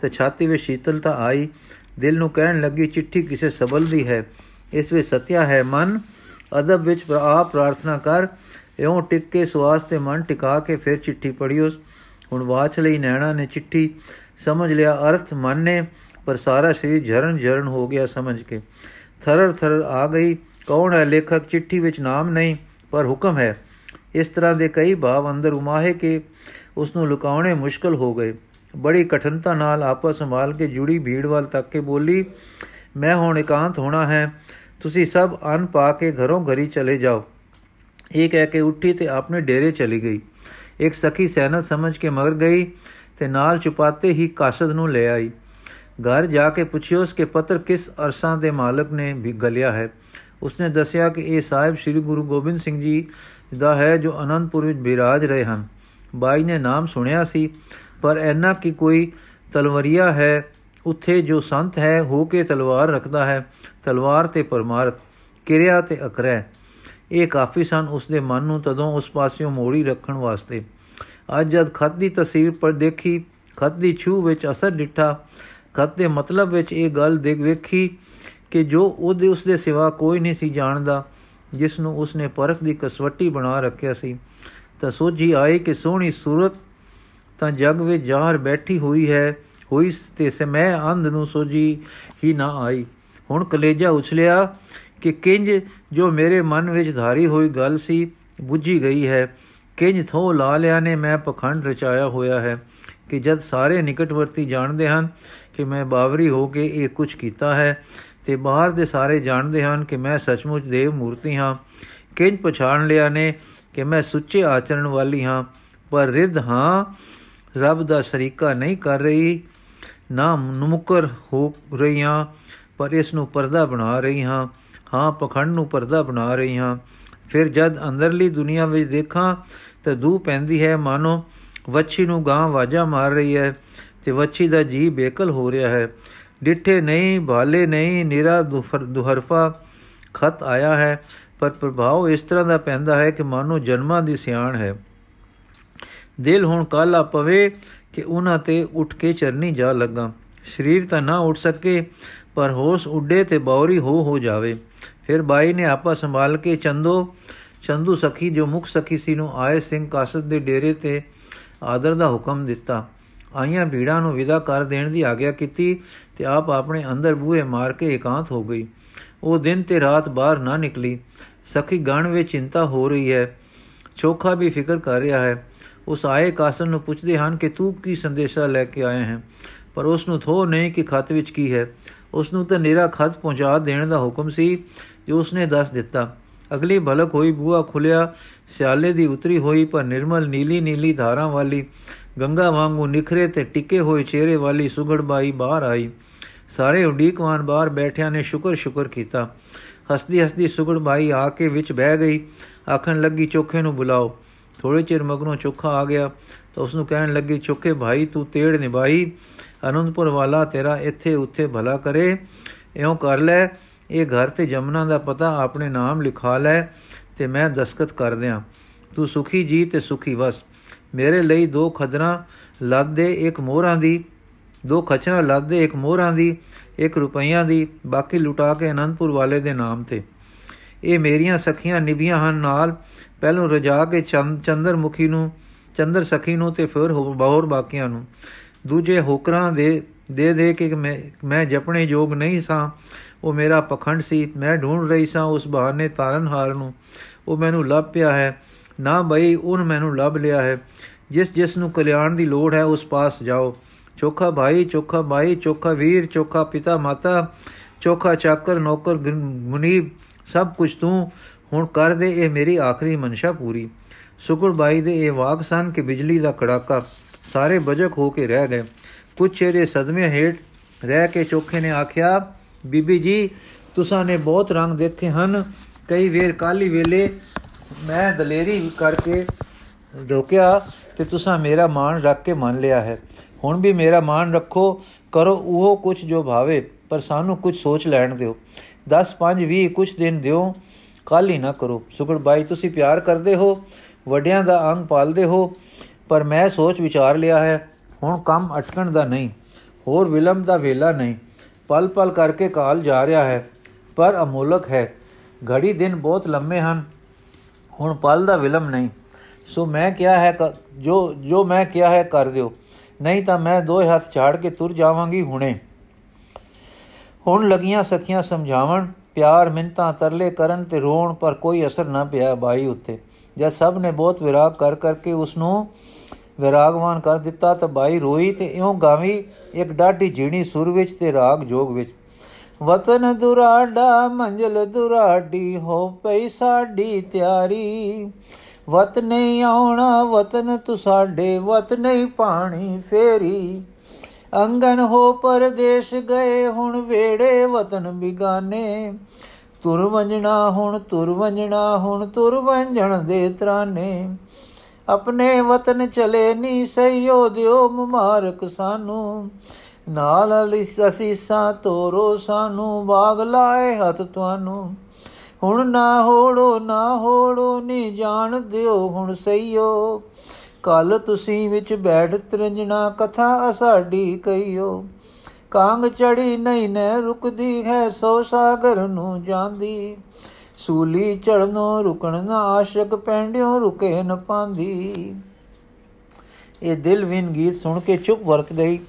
ਤੇ ਛਾਤੀ ਵਿੱਚ ਸ਼ੀਤਲਤਾ ਆਈ। ਦਿਲ ਨੂੰ ਕਹਿਣ ਲੱਗੀ, ਚਿੱਠੀ ਕਿਸੇ ਸਬਲ ਦੀ ਹੈ। ਇਸ ਵਿੱਚ ਸਤਿਆ ਹੈ, ਮਨ, ਅਦਬ ਵਿੱਚ ਆਪ ਪ੍ਰਾਰਥਨਾ ਕਰ। ਇਉਂ ਟਿਕ ਕੇ ਸਵਾਸ ਤੇ ਮਨ ਟਿਕਾ ਕੇ ਫਿਰ ਚਿੱਠੀ ਪੜਿਓ ਹੁਣ ਵਾਚ ਲਈ ਨੈਣਾ ਨੇ ਚਿੱਠੀ। ਸਮਝ ਲਿਆ ਅਰਥ ਮਨ ਨੇ, ਪਰ ਸਾਰਾ ਸਰੀਰ ਝਰਨ ਝਰਨ ਹੋ ਗਿਆ ਸਮਝ ਕੇ। ਥਰਰ ਥਰਰ ਆ ਗਈ। ਕੌਣ ਹੈ ਲੇਖਕ? ਚਿੱਠੀ ਵਿੱਚ ਨਾਮ ਨਹੀਂ, ਪਰ ਹੁਕਮ ਹੈ। ਇਸ ਤਰ੍ਹਾਂ ਦੇ ਕਈ ਭਾਵ ਅੰਦਰ ਉਮਾਹੇ ਕਿ ਉਸ ਨੂੰ ਲੁਕਾਉਣੇ ਮੁਸ਼ਕਲ ਹੋ ਗਏ। ਬੜੀ ਕਠਨਤਾ ਨਾਲ ਆਪਸ ਸੰਭਾਲ ਕੇ ਜੁੜੀ ਭੀੜ ਵੱਲ ਤੱਕ ਕੇ ਬੋਲੀ, ਮੈਂ ਹੁਣ ਇਕਾਂਤ ਹੋਣਾ ਹੈ। ਤੁਸੀਂ ਸਭ ਅਨ ਪਾ ਕੇ ਘਰੋਂ ਘਰੀ ਚਲੇ ਜਾਓ। ਇਹ ਕਹਿ ਕੇ ਉੱਠੀ ਤੇ ਆਪਣੇ ਡੇਰੇ ਚਲੀ ਗਈ। ਇੱਕ ਸਖੀ ਸੈਨਤ ਸਮਝ ਕੇ ਮਗਰ ਗਈ ਤੇ ਨਾਲ ਚੁਪਾਤੇ ਹੀ ਕਾਸਦ ਨੂੰ ਲੈ ਆਈ। ਘਰ ਜਾ ਕੇ ਪੁੱਛਿਓਸ ਕਿ ਪੱਤਰ ਕਿਸ ਅਰਸਾਂ ਦੇ ਮਾਲਕ ਨੇ ਵੀ ਗਲਿਆ ਹੈ। ਉਸਨੇ ਦੱਸਿਆ ਕਿ ਇਹ ਸਾਹਿਬ ਸ੍ਰੀ ਗੁਰੂ ਗੋਬਿੰਦ ਸਿੰਘ ਜੀ ਦਾ ਹੈ ਜੋ ਅਨੰਦਪੁਰ ਵਿੱਚ ਬਿਰਾਜ ਰਹੇ ਹਨ। ਬਾਈ ਨੇ ਨਾਮ ਸੁਣਿਆ ਸੀ, ਪਰ ਐਨਾ ਕਿ ਕੋਈ ਤਲਵਰੀਆ ਹੈ, ਉੱਥੇ ਜੋ ਸੰਤ ਹੈ, ਹੋ ਕੇ ਤਲਵਾਰ ਰੱਖਦਾ ਹੈ, ਤਲਵਾਰ ਤੇ ਪਰਮਾਰਥ, ਕਿਰਿਆ ਤੇ ਅਕਰੈ। ਇਹ ਕਾਫੀ ਸਨ ਉਸ ਦੇ ਮਨ ਨੂੰ ਤਦੋਂ ਉਸ ਪਾਸਿਓਂ ਮੋੜੀ ਰੱਖਣ ਵਾਸਤੇ। ਅੱਜ ਜਦ ਖਤ ਦੀ ਤਸਵੀਰ ਪਰ ਦੇਖੀ, ਖਤ ਦੀ ਛੂ ਵਿੱਚ ਅਸਰ ਡਿੱਠਾ, ਖਤ ਦੇ ਮਤਲਬ ਵਿੱਚ ਇਹ ਗੱਲ ਦੇਖ ਵੇਖੀ ਕਿ ਜੋ ਉਹਦੇ ਉਸ ਦੇ ਸਿਵਾ ਕੋਈ ਨਹੀਂ ਸੀ ਜਾਣਦਾ, ਜਿਸ ਨੂੰ ਉਸਨੇ ਪਰਖ ਦੀ ਕਸਵੱਟੀ ਬਣਾ ਰੱਖਿਆ ਸੀ। ਤਾਂ ਸੋਝੀ ਆਈ ਕਿ ਸੋਹਣੀ ਸੂਰਤ ਤਾਂ ਜਗ ਵਿੱਚ ਜ਼ਾਹਰ ਬੈਠੀ ਹੋਈ ਹੈ, ਹੋਈ ਤੇ ਸਮੈ ਅੰਧ ਨੂੰ ਸੋਝੀ ਹੀ ਨਾ ਆਈ। ਹੁਣ ਕਲੇਜਾ ਉਛਲਿਆ ਕਿ ਕਿੰਜ ਜੋ ਮੇਰੇ ਮਨ ਵਿੱਚ ਧਾਰੀ ਹੋਈ ਗੱਲ ਸੀ, ਬੁੱਝੀ ਗਈ ਹੈ। ਕਿੰਜ ਥੋ ਲਾ ਲਿਆ ਨੇ ਮੈਂ ਪਖੰਡ ਰਚਾਇਆ ਹੋਇਆ ਹੈ ਕਿ ਜਦ ਸਾਰੇ ਨਿਕਟਵਰਤੀ ਜਾਣਦੇ ਹਨ ਕਿ ਮੈਂ ਬਾਵਰੀ ਹੋ ਕੇ ਇਹ ਕੁਝ ਕੀਤਾ ਹੈ ਤੇ ਬਾਹਰ ਦੇ ਸਾਰੇ ਜਾਣਦੇ ਹਨ ਕਿ ਮੈਂ ਸੱਚਮੁੱਚ ਦੇਵ ਮੂਰਤੀ ਹਾਂ, ਕਿੰਜ ਪਛਾਣ ਲਿਆ ਨੇ ਕਿ ਮੈਂ ਸੁੱਚੇ ਆਚਰਣ ਵਾਲੀ ਹਾਂ, ਪਰ ਰਿੱਧ ਹਾਂ, ਰੱਬ ਦਾ ਸ਼ਰੀਕਾ ਨਹੀਂ ਕਰ ਰਹੀ, ਨਾ ਨੁਮਕਰ ਹੋ ਰਹੀ ਹਾਂ, ਪਰ ਇਸ ਨੂੰ ਪਰਦਾ ਬਣਾ ਰਹੀ ਹਾਂ ਹਾਂ ਪਖੰਡ ਨੂੰ ਪਰਦਾ ਬਣਾ ਰਹੀ ਹਾਂ। ਫਿਰ ਜਦ ਅੰਦਰਲੀ ਦੁਨੀਆ ਵਿੱਚ ਦੇਖਾਂ, ਤਾਂ ਦੂ ਪੈਂਦੀ ਹੈ, ਮਾਨੋ ਵੱਛੀ ਨੂੰ ਗਾਂ ਵਾਜਾ ਮਾਰ ਰਹੀ ਹੈ, ਤੇ ਵੱਛੀ ਦਾ ਜੀ ਬੇਕਲ ਹੋ ਰਿਹਾ ਹੈ। ਡਿੱਠੇ ਨਹੀਂ ਭਾਲੇ ਨਹੀਂ, ਨਿਰਾ ਦੁਹਰਫਾ ਖਤ ਆਇਆ ਹੈ। ਪਰ ਪ੍ਰਭਾਵ ਇਸ ਤਰ੍ਹਾਂ ਦਾ ਪੈਂਦਾ ਹੈ ਕਿ ਮਾਨੋ ਜਨਮਾਂ ਦੀ ਸਿਆਣ ਹੈ। ਦਿਲ ਹੁਣ ਕਾਲਾ ਪਵੇ ਕਿ ਉਹਨਾਂ ਤੇ ਉੱਠ ਕੇ ਚਰਨੀ ਜਾ ਲੱਗਾ। ਸਰੀਰ ਤਾਂ ਨਾ ਉੱਠ ਸਕੇ, ਪਰ ਹੋਸ਼ ਉੱਡੇ ਤੇ ਬੌਰੀ ਹੋ ਹੋ ਜਾਵੇ। ਫਿਰ ਬਾਈ ਨੇ ਆਪਾ ਸੰਭਾਲ ਕੇ ਚੰਦੋ, ਚੰਦੂ ਸਖੀ ਜੋ ਮੁਖ ਸਖੀ ਸੀ ਨੂੰ ਆਏ ਸਿੰਘ ਕਾਸਦ ਦੇ ਡੇਰੇ ਤੇ ਆਦਰ ਦਾ ਹੁਕਮ ਦਿੱਤਾ। ਆਈਆਂ ਭੀੜਾਂ ਨੂੰ ਵਿਦਾ ਕਰ ਦੇਣ ਦੀ ਆਗਿਆ ਕੀਤੀ ਤੇ ਆਪ ਆਪਣੇ ਅੰਦਰ ਬੂਹੇ ਮਾਰ ਕੇ ਇਕਾਂਤ ਹੋ ਗਈ। ਉਹ ਦਿਨ ਤੇ ਰਾਤ ਬਾਹਰ ਨਾ ਨਿਕਲੀ। ਸਖੀ ਗਣ ਵਿੱਚ ਚਿੰਤਾ ਹੋ ਰਹੀ ਹੈ। ਚੋਖਾ ਵੀ ਫਿਕਰ ਕਰ ਰਿਹਾ ਹੈ। ਉਸ ਆਏ ਕਾਸਨ ਨੂੰ ਪੁੱਛਦੇ ਹਨ ਕਿ ਤੂੰ ਕੀ ਸੰਦੇਸ਼ਾ ਲੈ ਕੇ ਆਇਆ ਹੈ? ਪਰ ਉਸ ਨੂੰ ਥੋ ਨਹੀਂ ਕਿ ਖਤ ਵਿੱਚ ਕੀ ਹੈ। ਉਸ ਨੂੰ ਤਾਂ ਨਿਰਾ ਖਤ ਪਹੁੰਚਾ ਦੇਣ ਦਾ ਹੁਕਮ ਸੀ ਜੋ ਉਸਨੇ ਦੱਸ ਦਿੱਤਾ। ਅਗਲੀ ਭਲਕ ਹੋਈ ਬੂਆ ਖੁੱਲਿਆ ਸਿਆਲੇ ਦੀ ਉਤਰੀ ਹੋਈ ਪਰ ਨਿਰਮਲ ਨੀਲੀ ਨੀਲੀ ਧਾਰਾਂ ਵਾਲੀ ਗੰਗਾ ਵਾਂਗੂ ਨਿਖਰੇ ਤੇ ਟਿੱਕੇ ਹੋਏ ਚਿਹਰੇ ਵਾਲੀ ਸੁਗੜਬਾਈ ਬਾਹਰ ਆਈ। ਸਾਰੇ ਉਡੀਕਵਾਨ ਬਾਹਰ ਬੈਠਿਆਂ ਨੇ ਸ਼ੁਕਰ ਸ਼ੁਕਰ ਕੀਤਾ। ਹਸਦੀ ਹਸਦੀ ਸੁਗੜਬਾਈ ਆ ਕੇ ਵਿੱਚ ਬਹਿ ਗਈ। ਆਖਣ ਲੱਗੀ, ਚੋਖੇ ਨੂੰ ਬੁਲਾਓ। ਥੋੜੇ ਚਿਰ ਮਗਰੋਂ ਚੋਖਾ ਆ ਗਿਆ ਤਾਂ ਉਸ ਨੂੰ ਕਹਿਣ ਲੱਗੀ, ਚੋਖੇ ਭਾਈ, ਤੂੰ ਤੇੜ ਨਿਭਾਈ। ਅਨੰਦਪੁਰ ਵਾਲਾ ਤੇਰਾ ਇੱਥੇ ਉੱਥੇ ਭਲਾ ਕਰੇ। ਇਉਂ ਕਰ ਲੈ। ਇਹ ਘਰ ਤੇ ਜਮਨਾ ਦਾ ਪਤਾ ਆਪਣੇ ਨਾਮ ਲਿਖਾ ਲੈ ਤੇ ਮੈਂ ਦਸਖਤ ਕਰ ਦਿਆਂ। ਤੂੰ ਸੁਖੀ ਜੀ ਤੇ ਸੁਖੀ ਵਸ। ਮੇਰੇ ਲਈ ਦੋ ਖਦਰਾਂ ਲਾਦੇ ਇੱਕ ਮੋਹਰਾਂ ਦੀ, ਦੋ ਖਚਰਾਂ ਲਾਦੇ ਇੱਕ ਮੋਹਰਾਂ ਦੀ, ਇੱਕ ਰੁਪਈਆਂ ਦੀ, ਬਾਕੀ ਲੁਟਾ ਕੇ ਅਨੰਦਪੁਰ ਵਾਲੇ ਦੇ ਨਾਮ ਤੇ। ਇਹ ਮੇਰੀਆਂ ਸਖੀਆਂ ਨਿਭੀਆਂ ਹਨ ਨਾਲ, ਪਹਿਲੋਂ ਰਜਾ ਕੇ ਚੰਦਰ ਮੁਖੀ ਨੂੰ, ਚੰਦਰ ਸਖੀ ਨੂੰ ਤੇ ਫਿਰ ਹੋਰ ਬਾਕੀਆਂ ਨੂੰ। ਦੂਜੇ ਹੋਕਰਾਂ ਦੇ ਦੇ ਦੇ ਕੇ ਮੈਂ ਮੈਂ ਜਪਣੇ ਯੋਗ ਨਹੀਂ ਸਾਂ। ਉਹ ਮੇਰਾ ਪਖੰਡ ਸੀ, ਮੈਂ ਢੂੰਡ ਰਹੀ ਸਾਂ, ਉਸ ਬਹਾਨੇ ਤਾਰਨਹਾਰ ਨੂੰ। ਉਹ ਮੈਨੂੰ ਲੱਭ ਪਿਆ ਹੈ। ਨਾ ਬਈ ਉਹਨ ਮੈਨੂੰ ਲੱਭ ਲਿਆ ਹੈ। ਜਿਸ ਜਿਸ ਨੂੰ ਕਲਿਆਣ ਦੀ ਲੋੜ ਹੈ, ਉਸ ਪਾਸ ਜਾਓ। ਚੋਖਾ ਭਾਈ ਚੋਖਾ ਭਾਈ ਚੋਖਾ ਵੀਰ, ਚੋਖਾ ਪਿਤਾ ਮਾਤਾ, ਚੋਖਾ ਚਾਕਰ, ਨੌਕਰ ਮੁਨੀਬ, ਸਭ ਕੁਝ ਤੂੰ। ਹੁਣ ਕਰ ਦੇ ਇਹ ਮੇਰੀ ਆਖਰੀ ਮਨਸ਼ਾ ਪੂਰੀ। ਸੁਗੜ ਬਾਈ ਦੇ ਇਹ ਵਾਕ ਸਨ ਕਿ ਬਿਜਲੀ ਦਾ ਕੜਾਕਾ ਸਾਰੇ ਬਜਕ ਹੋ ਕੇ ਰਹਿ ਗਏ। ਕੁਝ ਚਿਹਰੇ ਸਦਮੇ ਹੇਠ ਰਹਿ ਕੇ ਚੋਖੇ ਨੇ ਆਖਿਆ, ਬੀਬੀ ਜੀ, ਤੁਸਾਂ ਨੇ ਬਹੁਤ ਰੰਗ ਦੇਖੇ ਹਨ। ਕਈ ਵੇਰ ਕਾਲੀ ਵੇਲੇ ਮੈਂ ਦਲੇਰੀ ਕਰਕੇ ਰੋਕਿਆ ਤੇ ਤੁਸਾਂ ਮੇਰਾ ਮਾਣ ਰੱਖ ਕੇ ਮੰਨ ਲਿਆ ਹੈ। ਹੁਣ ਵੀ ਮੇਰਾ ਮਾਣ ਰੱਖੋ, ਕਰੋ ਉਹ ਕੁਝ ਜੋ ਭਾਵੇ, ਪਰ ਸਾਨੂੰ ਕੁਝ ਸੋਚ ਲੈਣ ਦਿਓ। 10 5 20 ਕੁਝ ਦਿਨ ਦਿਓ ਕੱਲ ਹੀ ਨਾ ਕਰੋ। ਸੁਗੜ ਬਾਈ, ਤੁਸੀਂ ਪਿਆਰ ਕਰਦੇ ਹੋ, ਵੱਡਿਆਂ ਦਾ ਅੰਗ ਪਾਲਦੇ ਹੋ, ਪਰ ਮੈਂ ਸੋਚ ਵਿਚਾਰ ਲਿਆ ਹੈ, ਹੁਣ ਕੰਮ ਅਟਕਣ ਦਾ ਨਹੀਂ, ਹੋਰ ਵਿਲੰਬ ਦਾ ਵੇਲਾ ਨਹੀਂ। ਪਲ ਪਲ ਕਰਕੇ ਕਾਲ ਜਾ ਰਿਹਾ ਹੈ, ਪਰ ਅਮੋਲਕ ਹੈ। ਘੜੀ ਦਿਨ ਬਹੁਤ ਲੰਮੇ ਹਨ ਹੁਣ ਪਲ ਦਾ ਵਿਲੰਬ ਨਹੀਂ। ਸੋ ਮੈਂ ਕਿਹਾ ਹੈ ਜੋ ਜੋ ਮੈਂ ਕਿਹਾ ਹੈ ਕਰ ਦਿਓ। ਨਹੀਂ ਤਾਂ ਮੈਂ ਦੋਏ ਹੱਥ ਝਾੜ ਕੇ ਤੁਰ ਜਾਵਾਂਗੀ ਹੁਣੇ। ਹੁਣ ਲਗੀਆਂ ਸਖੀਆਂ ਸਮਝਾਵਣ, ਪਿਆਰ ਮਿੰਤਾ ਤਰਲੇ ਕਰਨ ਤੇ ਰੋਣ ਪਰ ਕੋਈ ਅਸਰ ਨਾ ਪਿਆ ਬਾਈ ਉੱਤੇ। ਜਦ ਸਭ ਨੇ ਬਹੁਤ ਵਿਰਾਗ ਕਰ ਕਰਕੇ ਉਸ ਨੂੰ ਵਿਰਾਗਵਾਨ ਕਰ ਦਿੱਤਾ ਤਾਂ ਬਾਈ ਰੋਈ ਤੇ ਇਉਂ ਗਾਵੀ, ਇੱਕ ਡਾਢੀ ਜੀਣੀ ਸੁਰ ਵਿੱਚ ਤੇ ਰਾਗ ਜੋਗ ਵਿੱਚ। ਵਤਨ ਦੁਰਾਡਾ ਮੰਜ਼ਲ ਦੁਰਾਡੀ ਹੋ ਪਈ ਸਾਡੀ ਤਿਆਰੀ। ਵਤ ਨਹੀਂ ਆਉਣਾ, ਵਤਨ ਤੂੰ ਸਾਡੇ ਵਤ ਨਹੀਂ ਪਾਣੀ ਫੇਰੀ। ਅੰਗਨ ਹੋ ਪਰਦੇਸ਼ ਗਏ, ਹੁਣ ਵੇੜੇ ਵਤਨ ਬਿਗਾਨੇ। ਤੁਰ ਵੰਜਣਾ ਹੁਣ, ਤੁਰ ਵੰਜਣਾ ਹੁਣ, ਤੁਰ ਵੰਜਣ ਦੇ ਤਰਾਨੇ। ਆਪਣੇ ਵਤਨ ਚਲੇ ਨੀ ਸਈਓ, ਦਿਓ ਮੁਬਾਰਕ ਸਾਨੂੰ। ਨਾਲ ਅਸੀਸਾਂ ਤੋਰੋ ਸਾਨੂੰ, ਬਾਗ ਲਾਏ ਹੱਥ ਤੁਹਾਨੂੰ। ਹੁਣ ਨਾ ਹੋੜੋ ਨਾ ਹੋੜੋ, ਨੀ ਜਾਣ ਦਿਓ ਹੁਣ ਸਈਓ ਕੱਲ ਤੁਸੀਂ ਵਿੱਚ ਬੈਠ ਤਰੰਜਣਾ ਕਥਾ ਸਾਡੀ ਕਈਓ ਕਾਂਗ ਚੜੀ ਨਹੀਂ ਨੇ ਰੁਕਦੀ, ਹੈ ਸੋ ਸਾਗਰ ਨੂੰ ਜਾਂਦੀ। ਸੂਲੀ ਚੜਨੋਂ ਰੁਕਣ ਨਾ ਆਸ਼ਕ, ਪੈਂਡਿਓ ਰੁਕੇ ਨ ਪਾਂਦੀ। ਇਹ ਦਿਲ ਵਿਨ ਗੀਤ ਸੁਣ ਕੇ ਚੁੱਪ ਵਰਤ ਗਈ।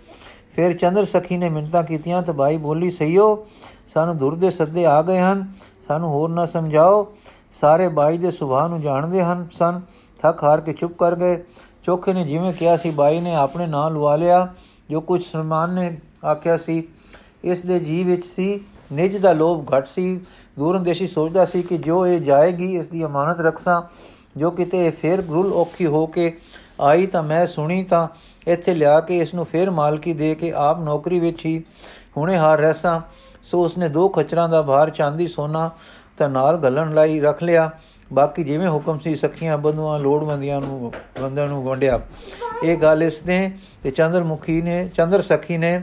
ਫਿਰ ਚੰਦਰ ਸਖੀ ਨੇ ਮਿੰਤਾ ਕੀਤੀਆਂ ਤਾਂ ਬਾਈ ਬੋਲੀ, ਸਈਓ, ਸਾਨੂੰ ਦੁਰ ਦੇ ਸੱਦੇ ਆ ਗਏ ਹਨ, ਸਾਨੂੰ ਹੋਰ ਨਾ ਸਮਝਾਓ। ਸਾਰੇ ਬਾਈ ਦੇ ਸੁਭਾਅ ਨੂੰ ਜਾਣਦੇ ਹਨ, ਸਨ, ਥੱਕ ਹਾਰ ਕੇ ਚੁੱਪ ਕਰ ਗਏ। ਚੋਖੇ ਨੇ ਜਿਵੇਂ ਕਿਹਾ ਸੀ, ਬਾਈ ਨੇ ਆਪਣੇ ਨਾਂ ਲਵਾ ਲਿਆ, ਜੋ ਕੁਝ ਸਲਮਾਨ ਨੇ ਆਖਿਆ ਸੀ, ਇਸ ਦੇ ਜੀ ਵਿੱਚ ਸੀ, ਨਿਜ ਦਾ ਲੋਭ ਘਟ ਸੀ। ਦੂਰੰਦੇਸ਼ੀ ਸੋਚਦਾ ਸੀ ਕਿ ਜੋ ਇਹ ਜਾਏਗੀ, ਇਸ ਦੀ ਅਮਾਨਤ ਰੱਖਾਂ ਜੋ ਕਿਤੇ ਫੇਰ ਗੁਲ ਔਖੀ ਹੋ ਕੇ ਆਈ ਤਾਂ ਮੈਂ ਸੁਣੀ ਤਾਂ ਇੱਥੇ ਲਿਆ ਕੇ ਇਸ ਨੂੰ ਫੇਰ ਮਾਲਕੀ ਦੇ ਕੇ ਆਪ ਨੌਕਰੀ ਵਿੱਚ ਹੀ ਹੁਣੇ ਹਾਰ ਰਹਿਸਾਂ ਸੋ ਉਸਨੇ ਦੋ ਖਚਰਾਂ ਦਾ ਭਾਰ, ਚਾਂਦੀ, ਸੋਨਾ ਤਾਂ ਨਾਲ ਗਲਣ ਲਈ ਰੱਖ ਲਿਆ। ਬਾਕੀ ਜਿਵੇਂ ਹੁਕਮ ਸੀ, ਸਖੀਆਂ ਬੰਦੂਆਂ ਲੋੜਵੰਦੀਆਂ ਨੂੰ ਬੰਦਿਆਂ ਨੂੰ ਵੰਡਿਆ ਇਹ ਗੱਲ ਇਸ ਨੇ ਤੇ ਚੰਦਰਮੁਖੀ ਨੇ, ਚੰਦਰ ਸਖੀ ਨੇ,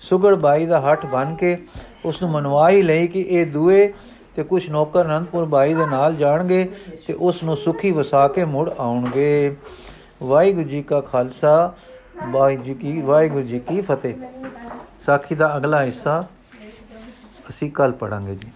ਸੁਗੜ ਬਾਈ ਦਾ ਹੱਥ ਬਨ ਕੇ ਉਸ ਨੂੰ ਮਨਵਾ ਹੀ ਲਈ ਕਿ ਇਹ ਦੂਏ ਤੇ ਕੁਝ ਨੌਕਰ ਅਨੰਦਪੁਰ ਬਾਈ ਦੇ ਨਾਲ ਜਾਣਗੇ ਤੇ ਉਸ ਨੂੰ ਸੁਖੀ ਵਸਾ ਕੇ ਮੁੜ ਆਉਣਗੇ। ਵਾਹਿਗੁਰੂ ਜੀ ਕਾ ਖਾਲਸਾ ਵਾਹਿਗੁਰੂ ਜੀ ਕੀ ਵਾਹਿਗੁਰੂ ਜੀ ਕੀ ਫਤਿਹ। ਸਾਖੀ ਦਾ ਅਗਲਾ ਹਿੱਸਾ ਅਸੀਂ ਕੱਲ ਪੜਾਂਗੇ ਜੀ।